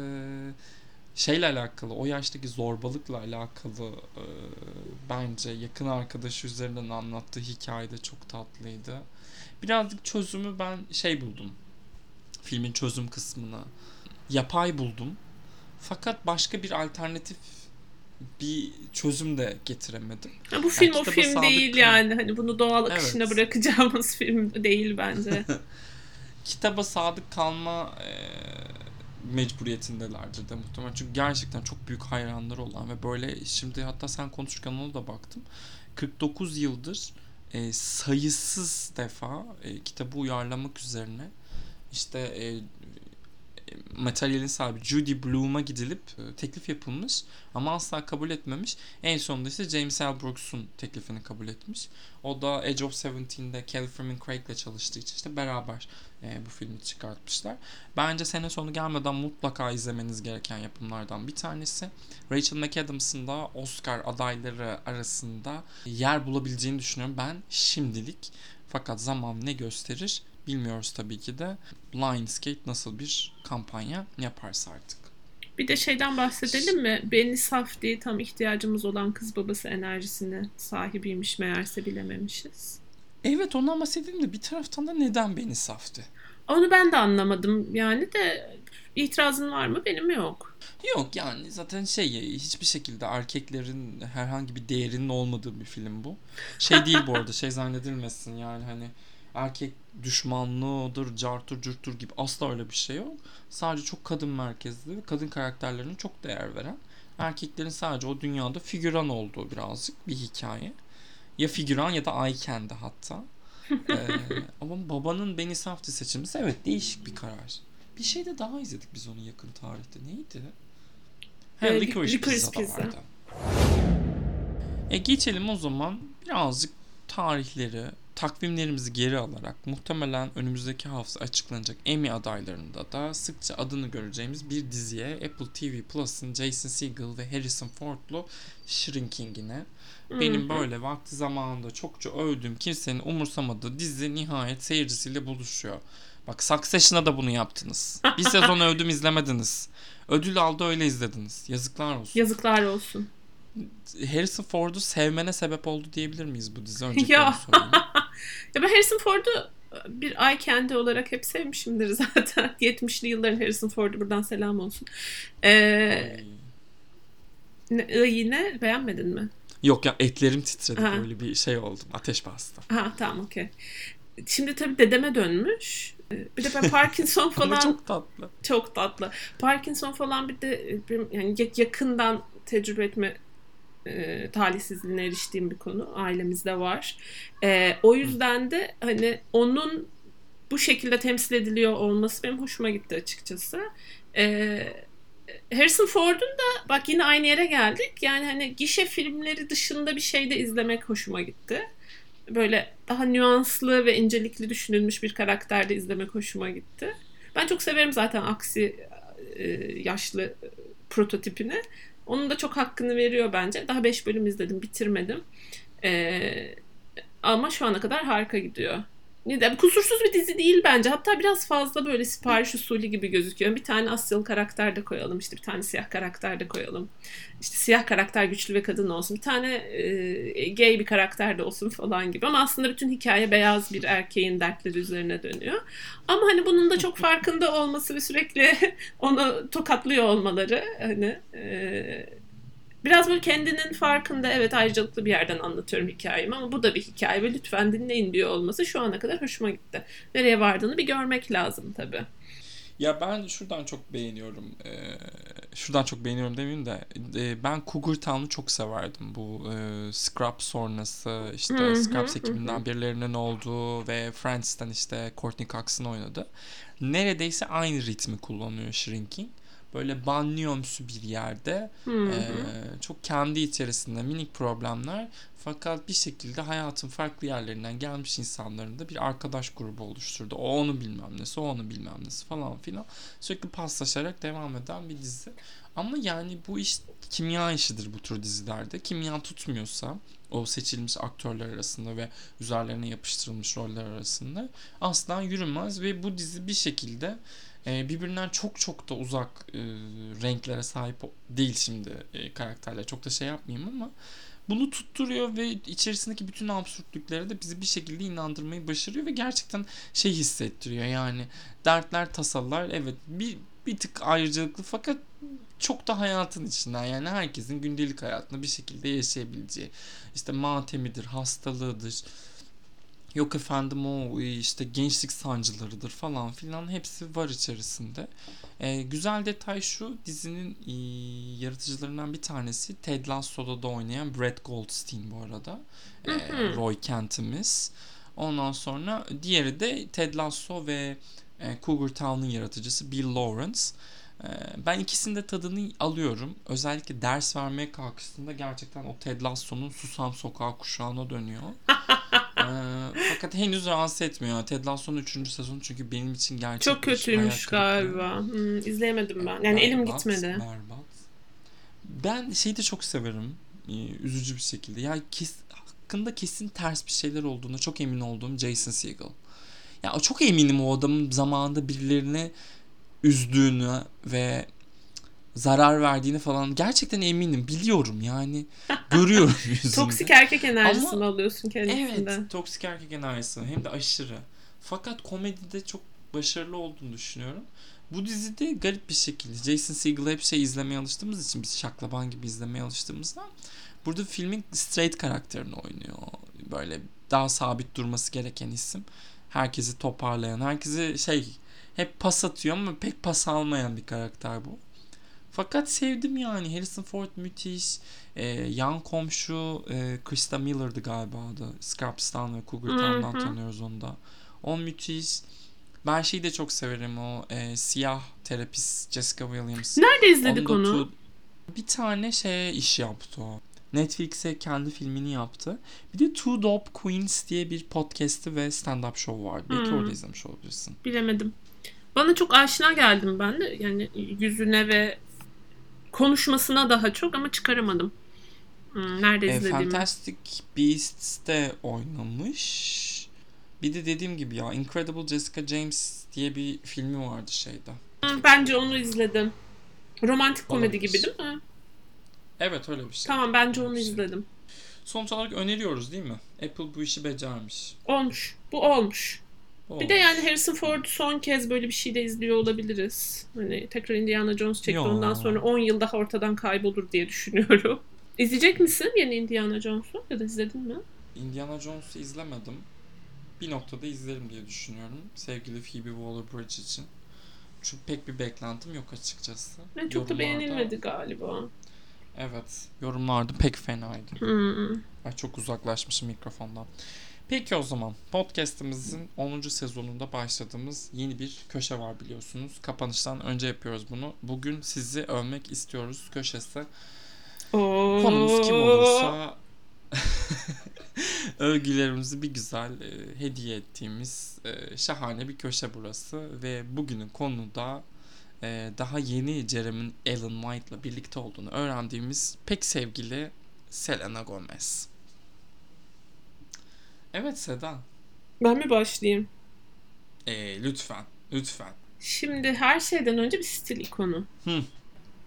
Speaker 1: şeyle alakalı, o yaştaki zorbalıkla alakalı e, bence yakın arkadaşı üzerinden anlattığı hikaye de çok tatlıydı. Birazcık çözümü ben şey buldum. Filmin çözüm kısmına. Yapay buldum. Fakat başka bir alternatif bir çözüm de getiremedim.
Speaker 2: Ha, bu film o
Speaker 1: kitaba
Speaker 2: film değil
Speaker 1: kal-
Speaker 2: yani. Hani bunu doğal akışına
Speaker 1: Evet.
Speaker 2: bırakacağımız film değil bence.
Speaker 1: kitaba sadık kalma e, mecburiyetindelerdir de muhtemelen. Çünkü gerçekten çok büyük hayranları olan ve böyle şimdi hatta sen konuşurken ona da baktım. 49 yıldır e, sayısız defa e, kitabı uyarlamak üzerine işte e, materyalin sahibi Judy Blume'a gidilip e, teklif yapılmış ama asla kabul etmemiş. En sonunda ise James L. Brooks'un teklifini kabul etmiş. O da Edge of Seventeen'de Calvin Craig'le çalıştığı için işte beraber e, bu filmi çıkartmışlar. Bence sene sonu gelmeden mutlaka izlemeniz gereken yapımlardan bir tanesi. Rachel McAdams'ın da Oscar adayları arasında yer bulabileceğini düşünüyorum ben şimdilik. Fakat zaman ne gösterir bilmiyoruz tabii ki de. Lionsgate nasıl bir kampanya yaparsa artık.
Speaker 2: Bir de şeyden bahsedelim mi? Benny Safdie tam ihtiyacımız olan kız babası enerjisine sahibiymiş meğerse bilememişiz.
Speaker 1: Evet ondan bahsedelim de bir taraftan da neden beni saftı?
Speaker 2: Onu ben de anlamadım yani de itirazın var mı? Benim yok.
Speaker 1: Yok yani zaten şey hiçbir şekilde erkeklerin herhangi bir değerinin olmadığı bir film bu. Şey değil bu arada şey zannedilmesin yani hani erkek düşmanlığıdır, cartur curtur gibi asla öyle bir şey yok. Sadece çok kadın merkezli ve kadın karakterlerine çok değer veren erkeklerin sadece o dünyada figüran olduğu birazcık bir hikaye. Ya figüran ya da candy hatta. ee, ama babanın Beni Safdie seçilmesi evet değişik bir karar. Bir şey de daha izledik biz onu yakın tarihte. Neydi? He,
Speaker 2: Ee,
Speaker 1: Licorice,
Speaker 2: Licorice
Speaker 1: Pizza
Speaker 2: Pizza.
Speaker 1: vardı. E geçelim o zaman birazcık tarihleri, takvimlerimizi geri alarak muhtemelen önümüzdeki hafta açıklanacak Emmy adaylarında da sıkça adını göreceğimiz bir diziye Apple TV Plus'ın Jason Segel ve Harrison Ford'lu Shrinking'ine benim böyle vakti zamanında çokça övdüğüm kimsenin umursamadığı dizi nihayet seyircisiyle buluşuyor. Bak Succession'a da bunu yaptınız. Bir sezon övdüm izlemediniz. Ödül aldı öyle izlediniz. Yazıklar olsun.
Speaker 2: Yazıklar olsun.
Speaker 1: Harrison Ford'u sevmene sebep oldu diyebilir miyiz bu dizi? Öncelikle
Speaker 2: Ya. Ya ben Harrison Ford'u bir eye candy olarak hep sevmişimdir zaten. 70'li yılların Harrison Ford'u buradan selam olsun. Ee,
Speaker 1: Ay.
Speaker 2: ne, yine beğenmedin mi?
Speaker 1: Yok ya etlerim titredi
Speaker 2: Ha.
Speaker 1: böyle bir şey oldum. Ateş bastı.
Speaker 2: Ha tamam okey. Şimdi tabii dedeme dönmüş. Ee, Bir de ben Parkinson falan çok...
Speaker 1: çok tatlı.
Speaker 2: tatlı. Parkinson falan bir de yani ya- yakından tecrübe etme e, talihsizliğine eriştiğim bir konu. Ailemizde var. E, o yüzden de hani onun bu şekilde temsil ediliyor olması benim hoşuma gitti açıkçası. E, Harrison Ford'un da bak yine aynı yere geldik. Yani hani gişe filmleri dışında bir şey de izlemek hoşuma gitti. Böyle daha nüanslı ve incelikli düşünülmüş bir karakterde izlemek hoşuma gitti. Ben çok severim zaten aksi e, yaşlı e, prototipini. Onun da çok hakkını veriyor bence. Daha 5 bölüm izledim, bitirmedim. Ee, ama şu ana kadar harika gidiyor. Kusursuz bir dizi değil bence. Hatta biraz fazla böyle sipariş usulü gibi gözüküyor. Bir tane Asyalı karakter de koyalım. işte bir tane siyah karakter de koyalım. İşte siyah karakter güçlü ve kadın olsun. Bir tane e, gay bir karakter de olsun falan gibi. Ama aslında bütün hikaye beyaz bir erkeğin dertleri üzerine dönüyor. Ama hani bunun da çok farkında olması ve sürekli onu tokatlıyor olmaları hani e, biraz böyle kendinin farkında evet ayrıcalıklı bir yerden anlatıyorum hikayemi ama bu da bir hikaye ve lütfen dinleyin diyor olması şu ana kadar hoşuma gitti. Nereye vardığını bir görmek lazım tabii.
Speaker 1: Ya ben şuradan çok beğeniyorum. Ee, şuradan çok beğeniyorum demeyeyim de e, ben Cougar Town'u çok severdim. Bu e, Scrubs sonrası işte hı Scrubs ekibinden birilerinin olduğu ve Friends'ten işte Courtney Cox'ın oynadı. Neredeyse aynı ritmi kullanıyor Shrinking böyle banliyomsu bir yerde e, çok kendi içerisinde minik problemler fakat bir şekilde hayatın farklı yerlerinden gelmiş insanların da bir arkadaş grubu oluşturdu. O onu bilmem nesi, o onu bilmem nesi falan filan. Sürekli paslaşarak devam eden bir dizi. Ama yani bu iş kimya işidir bu tür dizilerde. Kimya tutmuyorsa o seçilmiş aktörler arasında ve üzerlerine yapıştırılmış roller arasında asla yürümez ve bu dizi bir şekilde e, birbirinden çok çok da uzak e, renklere sahip değil şimdi e, karakterler. Çok da şey yapmayayım ama bunu tutturuyor ve içerisindeki bütün absürtlüklere de bizi bir şekilde inandırmayı başarıyor ve gerçekten şey hissettiriyor. Yani dertler, tasalar evet bir bir tık ayrıcalıklı fakat çok da hayatın içinden yani herkesin gündelik hayatında bir şekilde yaşayabileceği işte matemidir, hastalığıdır, Yok efendim o işte gençlik sancılarıdır falan filan hepsi var içerisinde. Ee, güzel detay şu dizinin e, yaratıcılarından bir tanesi Ted Lasso'da da oynayan Brett Goldstein bu arada. Ee, Roy Kent'imiz. Ondan sonra diğeri de Ted Lasso ve e, Cougar Town'un yaratıcısı Bill Lawrence. Ee, ben ikisinin de tadını alıyorum. Özellikle ders vermeye kalkıştığında gerçekten o Ted Lasso'nun Susam Sokağı kuşağına dönüyor. Ee, fakat henüz rahatsız etmiyor. Ted Lasso'nun 3. sezonu çünkü benim için gerçekten
Speaker 2: Çok kötüymüş galiba. Hmm, izleyemedim ben. Yani berbat, elim gitmedi.
Speaker 1: Berbat. Ben şeyi de çok severim. Ee, üzücü bir şekilde. Ya kes, hakkında kesin ters bir şeyler olduğunu çok emin olduğum Jason Segel. Ya çok eminim o adamın zamanında birilerini üzdüğünü ve zarar verdiğini falan gerçekten eminim. Biliyorum yani. Görüyorum yüzünde.
Speaker 2: toksik erkek enerjisini Ama, alıyorsun kendisinden.
Speaker 1: Evet toksik erkek enerjisini hem de aşırı. Fakat komedide çok başarılı olduğunu düşünüyorum. Bu dizide garip bir şekilde Jason Segel'ı hep şey izlemeye alıştığımız için biz şaklaban gibi izlemeye alıştığımızda burada filmin straight karakterini oynuyor. Böyle daha sabit durması gereken isim. Herkesi toparlayan, herkesi şey hep pas atıyor ama pek pas almayan bir karakter bu. Fakat sevdim yani. Harrison Ford müthiş. Ee, yan komşu e, Krista Miller'dı galiba adı. Scraps'tan ve Cougar Town'dan tanıyoruz onu da. O müthiş. Ben şeyi de çok severim o e, siyah terapist Jessica Williams.
Speaker 2: Nerede izledik onu? onu?
Speaker 1: bir tane şeye iş yaptı o. Netflix'e kendi filmini yaptı. Bir de Two Dope Queens diye bir podcast'i ve stand-up show var. Belki hmm. orada izlemiş olabilirsin.
Speaker 2: Bilemedim. Bana çok aşina geldim ben de. Yani yüzüne ve konuşmasına daha çok ama çıkaramadım. Hmm, nerede e, izlediğimi.
Speaker 1: Fantastic Beasts'te oynamış. Bir de dediğim gibi ya Incredible Jessica James diye bir filmi vardı şeyde.
Speaker 2: Bence onu izledim. Romantik komedi gibi değil mi?
Speaker 1: Evet öyle bir şey.
Speaker 2: Tamam bence onu izledim.
Speaker 1: Sonuç olarak öneriyoruz değil mi? Apple bu işi becermiş.
Speaker 2: Olmuş. Bu olmuş. Bir de yani Harrison Ford son kez böyle bir şey de izliyor olabiliriz. Hani tekrar Indiana Jones çekti Yo. ondan sonra 10 yıl daha ortadan kaybolur diye düşünüyorum. İzleyecek misin yeni Indiana Jones'u ya da izledin mi?
Speaker 1: Indiana Jones'u izlemedim. Bir noktada izlerim diye düşünüyorum. Sevgili Phoebe Waller-Bridge için. Çünkü pek bir beklentim yok açıkçası.
Speaker 2: Ne çok da beğenilmedi galiba.
Speaker 1: Evet. Yorumlarda pek fenaydı. Hmm. Ay çok uzaklaşmışım mikrofondan. Peki o zaman podcast'imizin 10. sezonunda başladığımız yeni bir köşe var biliyorsunuz. Kapanıştan önce yapıyoruz bunu. Bugün sizi övmek istiyoruz köşesi. Konumuz kim olursa övgülerimizi bir güzel e, hediye ettiğimiz e, şahane bir köşe burası ve bugünün konu da e, daha yeni Jerem'in Ellen White'la birlikte olduğunu öğrendiğimiz pek sevgili Selena Gomez. Evet Seda.
Speaker 2: Ben mi başlayayım?
Speaker 1: Ee, lütfen. Lütfen.
Speaker 2: Şimdi her şeyden önce bir stil ikonu.
Speaker 1: Hı.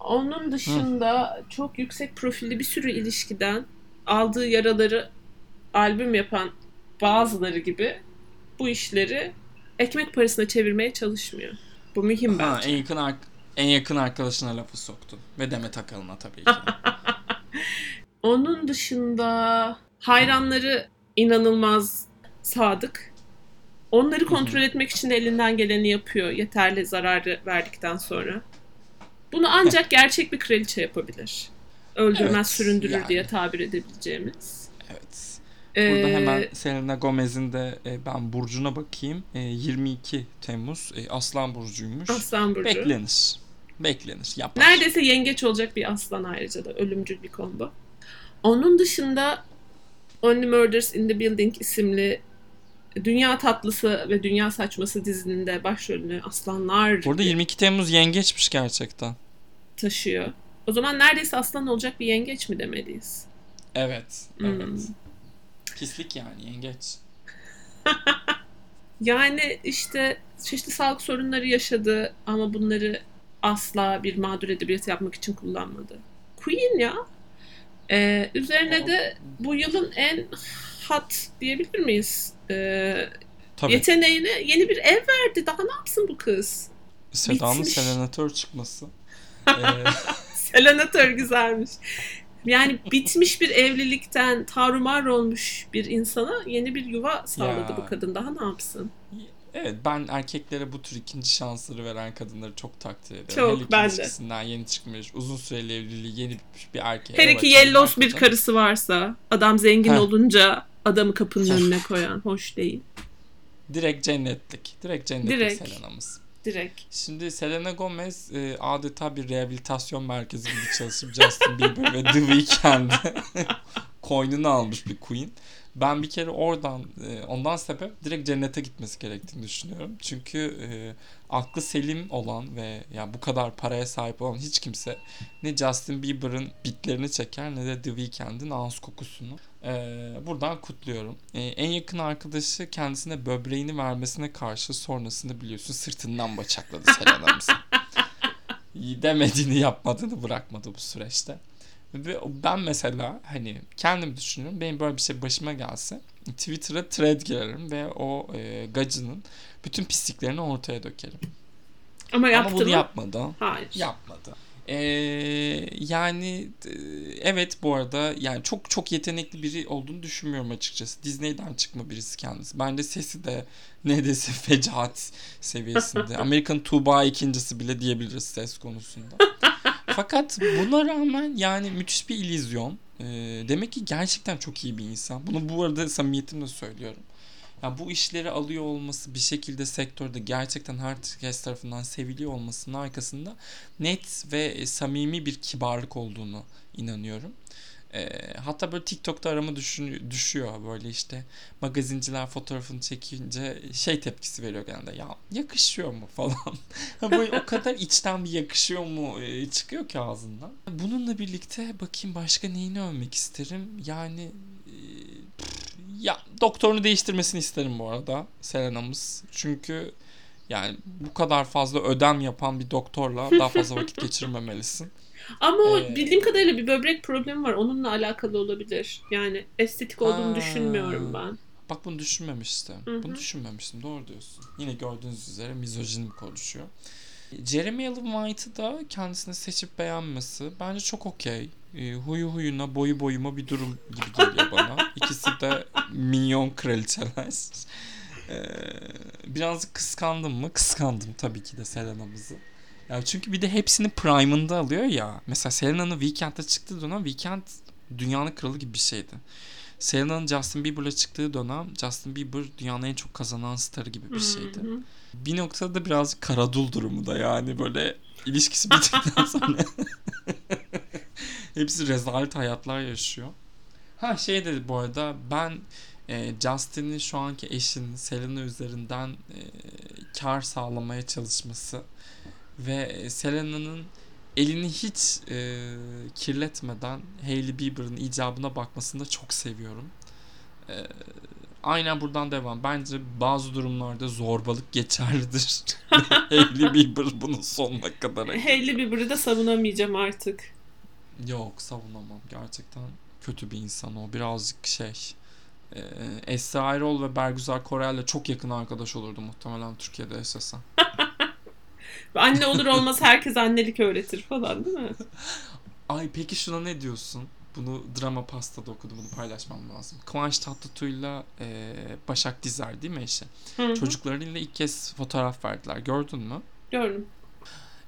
Speaker 2: Onun dışında çok yüksek profilli bir sürü ilişkiden aldığı yaraları albüm yapan bazıları gibi bu işleri ekmek parasına çevirmeye çalışmıyor. Bu mühim
Speaker 1: Ha,
Speaker 2: bence.
Speaker 1: en yakın en yakın arkadaşına lafı soktun. Ve Demet Akalın'a tabii ki.
Speaker 2: Onun dışında hayranları inanılmaz sadık. Onları kontrol etmek için de elinden geleni yapıyor yeterli zararı verdikten sonra. Bunu ancak gerçek bir kraliçe yapabilir. Öldürmez
Speaker 1: Evet,
Speaker 2: süründürür
Speaker 1: yani.
Speaker 2: diye tabir edebileceğimiz.
Speaker 1: evet. Burada
Speaker 2: Ee,
Speaker 1: hemen Selena Gomez'in de e, ben burcuna bakayım. E, 22 Temmuz e, Aslan burcuymuş.
Speaker 2: Aslan Burcu.
Speaker 1: Beklenir. Beklenir. Yapar.
Speaker 2: Neredeyse yengeç olacak bir aslan ayrıca da ölümcül bir combo. Onun dışında Only Murders in the Building isimli Dünya Tatlısı ve Dünya Saçması dizinin de başrolünü aslanlar
Speaker 1: Burada 22 Temmuz yengeçmiş gerçekten.
Speaker 2: taşıyor. O zaman neredeyse aslan olacak bir yengeç mi demeliyiz?
Speaker 1: Evet.
Speaker 2: Hmm.
Speaker 1: Evet. Pislik yani yengeç.
Speaker 2: Yani işte çeşitli sağlık sorunları yaşadı ama bunları asla bir mağdur edebiyatı yapmak için kullanmadı. Queen ya. Ee, üzerine de bu yılın en hot diyebilir miyiz? Ee,
Speaker 1: Tabii.
Speaker 2: yeteneğine yeni bir ev verdi. Daha ne yapsın bu kız?
Speaker 1: Seda'nın selenatör çıkması. Ee,
Speaker 2: Selenatör güzelmiş. Yani bitmiş bir evlilikten tarumar olmuş bir insana yeni bir yuva sağladı
Speaker 1: Ya.
Speaker 2: bu kadın. Daha ne yapsın?
Speaker 1: Evet ben erkeklere bu tür ikinci şansları veren kadınları çok takdir ediyorum.
Speaker 2: Çok,
Speaker 1: Hele
Speaker 2: ben de.
Speaker 1: ilişkisinden yeni çıkmış, uzun süreli evliliği yeni bir erkeğe.
Speaker 2: Her iki yellos bir karısı varsa adam zengin
Speaker 1: Heh.
Speaker 2: olunca adamı kapının önüne koyan hoş değil.
Speaker 1: Direkt cennetlik. Direkt cennetlik
Speaker 2: Direkt.
Speaker 1: Selena'mız.
Speaker 2: Direkt.
Speaker 1: Şimdi Selena Gomez e, adeta bir rehabilitasyon merkezi gibi çalışıp Justin Bieber ve The Weeknd'i koynuna almış bir queen. Ben bir kere oradan e, ondan sebep direkt cennete gitmesi gerektiğini düşünüyorum. Çünkü e, aklı selim olan ve ya bu kadar paraya sahip olan hiç kimse ne Justin Bieber'ın bitlerini çeker ne de The Weeknd'in ağız kokusunu. E, buradan kutluyorum. E, en yakın arkadaşı kendisine böbreğini vermesine karşı sonrasında biliyorsun sırtından bıçakladı Selena'mızı. Demediğini yapmadığını bırakmadı bu süreçte. Ve ben mesela hani kendim düşünüyorum. Benim böyle bir şey başıma gelse Twitter'a thread girerim ve o e, gacının bütün pisliklerini ortaya dökerim.
Speaker 2: Ama yaptı
Speaker 1: Ama bunu
Speaker 2: mı?
Speaker 1: yapmadı.
Speaker 2: Hayır.
Speaker 1: Yapmadı. Ee, yani e, evet bu arada yani çok çok yetenekli biri olduğunu düşünmüyorum açıkçası. Disney'den çıkma birisi kendisi. Bence sesi de neredeyse fecaat seviyesinde. Amerikan Tuğba ikincisi bile diyebiliriz ses konusunda. Fakat buna rağmen yani müthiş bir illüzyon. Ee, demek ki gerçekten çok iyi bir insan. Bunu bu arada samimiyetimle söylüyorum. Ya bu işleri alıyor olması bir şekilde sektörde gerçekten herkes tarafından seviliyor olmasının arkasında net ve e, samimi bir kibarlık olduğunu inanıyorum. Ee, hatta böyle TikTok'ta arama düşün, düşüyor böyle işte magazinciler fotoğrafını çekince şey tepkisi veriyor genelde ya yakışıyor mu falan. Böyle o kadar içten bir yakışıyor mu e, çıkıyor ki ağzından. Bununla birlikte bakayım başka neyini övmek isterim. Yani e, ya doktorunu değiştirmesini isterim bu arada Selena'mız. Çünkü yani bu kadar fazla ödem yapan bir doktorla daha fazla vakit geçirmemelisin.
Speaker 2: Ama o
Speaker 1: Ee,
Speaker 2: bildiğim kadarıyla bir böbrek problemi var. Onunla alakalı olabilir. Yani estetik olduğunu
Speaker 1: Ha.
Speaker 2: düşünmüyorum ben.
Speaker 1: Bak bunu düşünmemiştim.
Speaker 2: Hı hı.
Speaker 1: Bunu düşünmemiştim. Doğru diyorsun. Yine gördüğünüz üzere mizojin konuşuyor. Jeremy Allen White'ı da kendisine seçip beğenmesi bence çok okey. E, huyu huyuna boyu boyuma bir durum gibi geliyor bana. İkisi de minyon kraliçeler. E, birazcık kıskandım mı? Kıskandım tabii ki de Selena'mızı. Ya çünkü bir de hepsini prime'ında alıyor ya. Mesela Selena'nın Weekend'de çıktığı dönem Weekend dünyanın kralı gibi bir şeydi. Selena'nın Justin Bieber'la çıktığı dönem Justin Bieber dünyanın en çok kazanan starı gibi bir şeydi.
Speaker 2: Hı hı.
Speaker 1: Bir noktada da birazcık karadul durumu da yani böyle ilişkisi bittikten sonra hepsi rezalet hayatlar yaşıyor. Ha şey dedi bu arada ben e, Justin'in şu anki eşinin Selena üzerinden e, kar sağlamaya çalışması ve Selena'nın elini hiç e, kirletmeden Hailey Bieber'ın icabına bakmasını da çok seviyorum. E, aynen buradan devam. Bence bazı durumlarda zorbalık geçerlidir. Hailey Bieber bunun sonuna kadar.
Speaker 2: Hailey Bieber'ı da savunamayacağım artık.
Speaker 1: Yok savunamam. Gerçekten kötü bir insan o. Birazcık şey. E, Esra Erol ve Bergüzar Korel'le çok yakın arkadaş olurdu muhtemelen Türkiye'de yaşasa.
Speaker 2: Anne olur olmaz herkes annelik öğretir falan değil mi?
Speaker 1: Ay peki şuna ne diyorsun? Bunu drama pastada okudum bunu paylaşmam lazım. Kıvanç Tatlıtuğ'yla e, Başak Dizer değil mi eşi?
Speaker 2: Hı hı.
Speaker 1: Çocuklarıyla ilk kez fotoğraf verdiler. Gördün mü?
Speaker 2: Gördüm.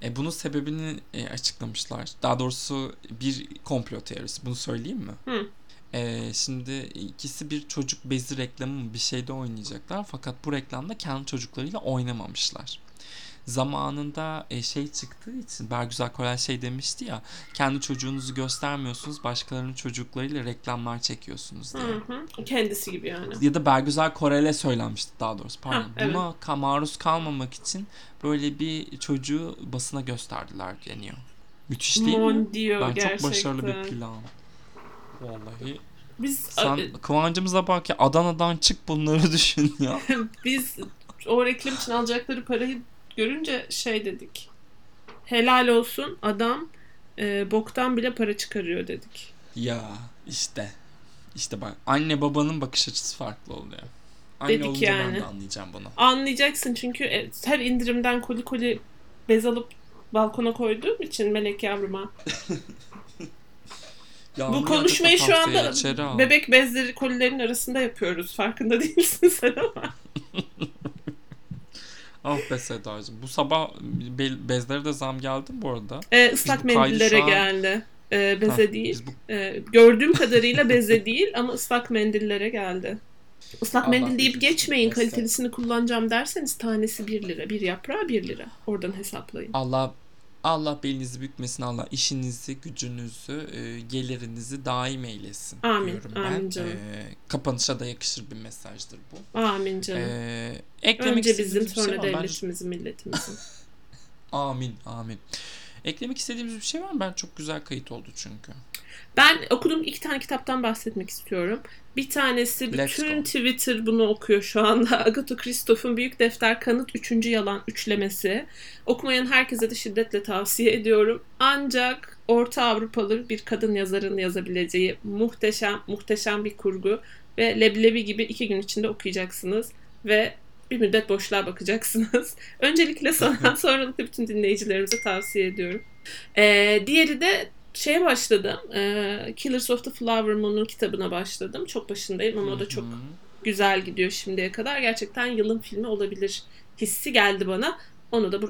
Speaker 1: E, bunun sebebini e, açıklamışlar. Daha doğrusu bir komplo teorisi. Bunu söyleyeyim mi?
Speaker 2: Hı.
Speaker 1: E, şimdi ikisi bir çocuk bezi reklamı mı bir şeyde oynayacaklar. Fakat bu reklamda kendi çocuklarıyla oynamamışlar. Zamanında e, şey çıktığı için Bergüzar Korel şey demişti ya kendi çocuğunuzu göstermiyorsunuz başkalarının çocuklarıyla reklamlar çekiyorsunuz diye.
Speaker 2: Hı hı. Kendisi gibi yani.
Speaker 1: Ya da Bergüzar Korel'e söylenmişti daha doğrusu pardon.
Speaker 2: Ha, evet.
Speaker 1: Buna ka- maruz kalmamak için böyle bir çocuğu basına gösterdiler deniyor. Müthiş değil mi?
Speaker 2: Mon diyor
Speaker 1: Ben
Speaker 2: gerçekten.
Speaker 1: çok başarılı bir plan. Vallahi.
Speaker 2: Biz
Speaker 1: Sen Kıvancımıza bak ya Adana'dan çık bunları düşün ya.
Speaker 2: biz o reklam için alacakları parayı görünce şey dedik. Helal olsun adam e, boktan bile para çıkarıyor dedik.
Speaker 1: ya işte. İşte bak anne babanın bakış açısı farklı oluyor. Anne
Speaker 2: Dedik
Speaker 1: olunca ben
Speaker 2: yani.
Speaker 1: de anlayacağım bunu.
Speaker 2: Anlayacaksın çünkü e, her indirimden koli koli bez alıp balkona koyduğum için melek yavruma.
Speaker 1: Yağmur
Speaker 2: Bu konuşmayı şu anda bebek bezleri kolilerin arasında yapıyoruz. Farkında değilsin sen ama.
Speaker 1: Ah be Sedacığım. Bu sabah be- bezlere de zam geldi mi bu arada?
Speaker 2: E, ıslak mendillere
Speaker 1: an-
Speaker 2: geldi. E, beze
Speaker 1: Heh,
Speaker 2: değil.
Speaker 1: Bu
Speaker 2: E, gördüğüm kadarıyla beze değil ama ıslak mendillere geldi. Islak
Speaker 1: Allah
Speaker 2: mendil deyip geçmeyin.
Speaker 1: Neyse.
Speaker 2: Kalitesini kullanacağım derseniz tanesi 1 lira. Bir yaprağı 1 lira. Oradan hesaplayın.
Speaker 1: Allah Allah belinizi bükmesin. Allah işinizi, gücünüzü, e, gelirinizi daim eylesin.
Speaker 2: Amin,
Speaker 1: diyorum
Speaker 2: amin
Speaker 1: ben.
Speaker 2: canım.
Speaker 1: E, kapanışa da yakışır bir mesajdır bu.
Speaker 2: Amin canım.
Speaker 1: E, eklemek
Speaker 2: Önce bizim
Speaker 1: şey
Speaker 2: sonra?
Speaker 1: Bence-
Speaker 2: devletimizin milletimizin.
Speaker 1: Amin, amin. Eklemek istediğimiz bir şey var mı? Ben çok güzel kayıt oldu çünkü.
Speaker 2: Ben okuduğum iki tane kitaptan bahsetmek istiyorum. Bir tanesi
Speaker 1: Let's
Speaker 2: bütün. Twitter bunu okuyor şu anda. Agatha Christoph'un Büyük Defter Kanıt Üçüncü Yalan üçlemesi. Okumayan herkese de şiddetle tavsiye ediyorum. Ancak Orta Avrupalı bir kadın yazarın yazabileceği muhteşem muhteşem bir kurgu ve leblebi gibi iki gün içinde okuyacaksınız ve bir müddet boşluğa bakacaksınız. Öncelikle sana sonra da bütün dinleyicilerimize tavsiye ediyorum. Ee, diğeri de şeye başladım. Ee, Killers of the Flower Moon'un kitabına başladım. Çok başındayım ama o da çok güzel gidiyor şimdiye kadar. Gerçekten yılın filmi olabilir hissi geldi bana. Onu da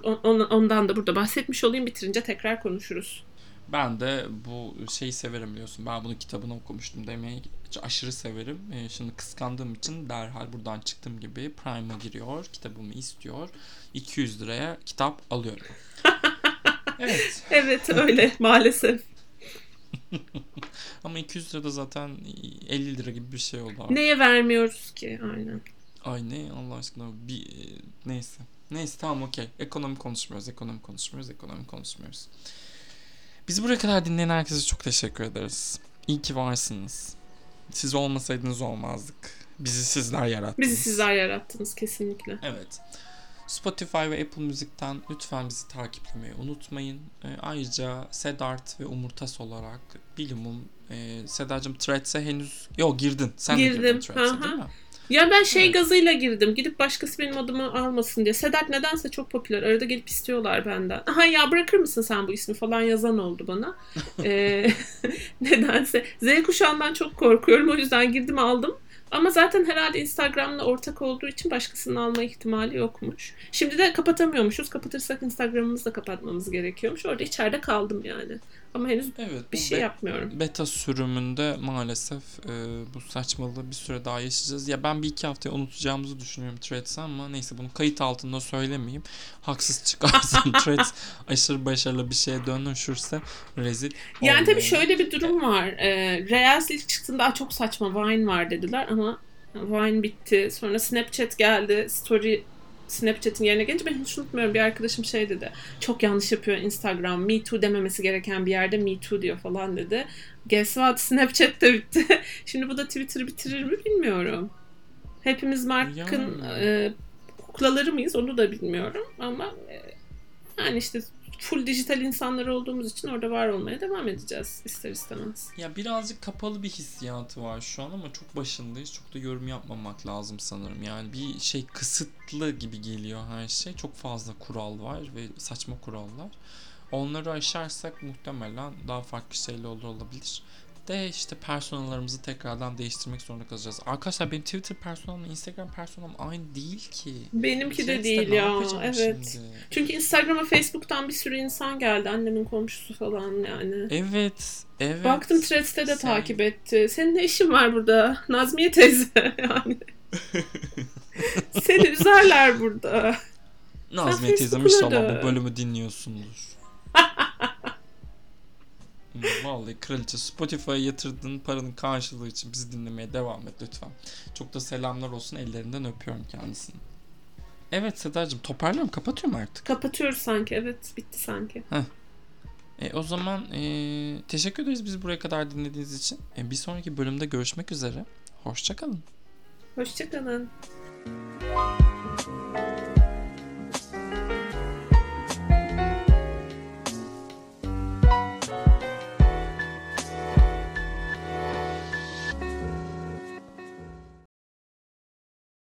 Speaker 2: ondan da burada bahsetmiş olayım. Bitirince tekrar konuşuruz.
Speaker 1: Ben de bu şeyi severim biliyorsun. Ben bunu kitabını okumuştum demeyi aşırı severim. Ee, şimdi kıskandığım için derhal buradan çıktığım gibi Prime'a giriyor. Kitabımı istiyor. 200 liraya kitap alıyorum. Evet.
Speaker 2: Evet öyle maalesef.
Speaker 1: Ama 200 lira da zaten 50 lira gibi bir şey oldu abi.
Speaker 2: Neye vermiyoruz ki? Aynen.
Speaker 1: Ay ne Allah aşkına bir e, neyse. Neyse tamam okey. Ekonomi konuşmuyoruz, ekonomi konuşmuyoruz, ekonomi konuşmuyoruz. Bizi buraya kadar dinleyen herkese çok teşekkür ederiz. İyi ki varsınız. Siz olmasaydınız olmazdık. Bizi sizler yarattınız.
Speaker 2: Bizi sizler yarattınız kesinlikle.
Speaker 1: Evet. Spotify ve Apple Müzik'ten lütfen bizi takiplemeyi unutmayın. E, ayrıca Sedart ve Umurtas olarak bilimum e, Sedacığım Threads'e henüz... Yok girdin. Sen de
Speaker 2: Girdim,
Speaker 1: girdin Threads'e değil mi?
Speaker 2: Ya ben şey
Speaker 1: Evet.
Speaker 2: gazıyla girdim. Gidip başkası benim adımı almasın diye. Sedat nedense çok popüler. Arada gelip istiyorlar benden. Aha ya bırakır mısın sen bu ismi falan yazan oldu bana. Ee, nedense. Z kuşağından çok korkuyorum. O yüzden girdim aldım. Ama zaten herhalde Instagram'la ortak olduğu için başkasının alma ihtimali yokmuş. Şimdi de kapatamıyormuşuz. Kapatırsak Instagram'ımızı da kapatmamız gerekiyormuş. Orada içeride kaldım yani. Ama henüz
Speaker 1: Evet.
Speaker 2: bir şey yapmıyorum.
Speaker 1: Beta sürümünde maalesef e, bu saçmalığı bir süre daha yaşayacağız. Ya ben bir iki haftaya unutacağımızı düşünüyorum Threads'i ama neyse bunu kayıt altında söylemeyeyim. Haksız çıkarsın Threads aşırı başarılı bir şeye dönüşürse rezil
Speaker 2: Yani tabii
Speaker 1: olmayalım.
Speaker 2: şöyle bir durum var. Ee, Reels ilk çıktığında "Aa, çok saçma Vine var dediler ama Vine bitti. Sonra Snapchat geldi. Story Snapchat'in yerine gelince ben hiç unutmuyorum. Bir arkadaşım şey dedi. Çok yanlış yapıyor Instagram. Me too dememesi gereken bir yerde me too diyor falan dedi. Guess what? Snapchat de bitti. Şimdi bu da Twitter'ı bitirir mi bilmiyorum. Hepimiz Mark'ın e, kuklaları mıyız onu da bilmiyorum ama e, yani işte full dijital insanlar olduğumuz için orada var olmaya devam edeceğiz ister istemez.
Speaker 1: Ya birazcık kapalı bir hissiyatı var şu an ama çok başındayız. Çok da yorum yapmamak lazım sanırım. Yani bir şey kısıtlı gibi geliyor her şey. Çok fazla kural var ve saçma kurallar. Onları aşarsak muhtemelen daha farklı şeyler olur olabilir. De işte personalarımızı tekrardan değiştirmek zorunda kalacağız. Arkadaşlar benim Twitter personam, Instagram personam aynı değil ki.
Speaker 2: Benimki de
Speaker 1: Threads'te
Speaker 2: değil ya. Evet.
Speaker 1: şimdi?
Speaker 2: Çünkü Instagram'a Facebook'tan bir sürü insan geldi. Annemin komşusu falan yani.
Speaker 1: Evet, evet.
Speaker 2: Baktım Threads'te de
Speaker 1: Sen-
Speaker 2: takip etti. Senin ne işin var burada? Nazmiye teyze yani. Seni üzerler burada.
Speaker 1: Nazmiye teyzem inşallah bu bölümü dinliyorsundur. Vallahi kraliçe Spotify'a yatırdığın paranın karşılığı için bizi dinlemeye devam et lütfen. Çok da selamlar olsun ellerinden öpüyorum kendisini. Evet Sedacığım toparlıyorum kapatıyorum artık.
Speaker 2: Kapatıyoruz sanki. Evet bitti sanki.
Speaker 1: E, o zaman e, teşekkür ederiz bizi buraya kadar dinlediğiniz için. E, bir sonraki bölümde görüşmek üzere. Hoşçakalın.
Speaker 2: Hoşçakalın.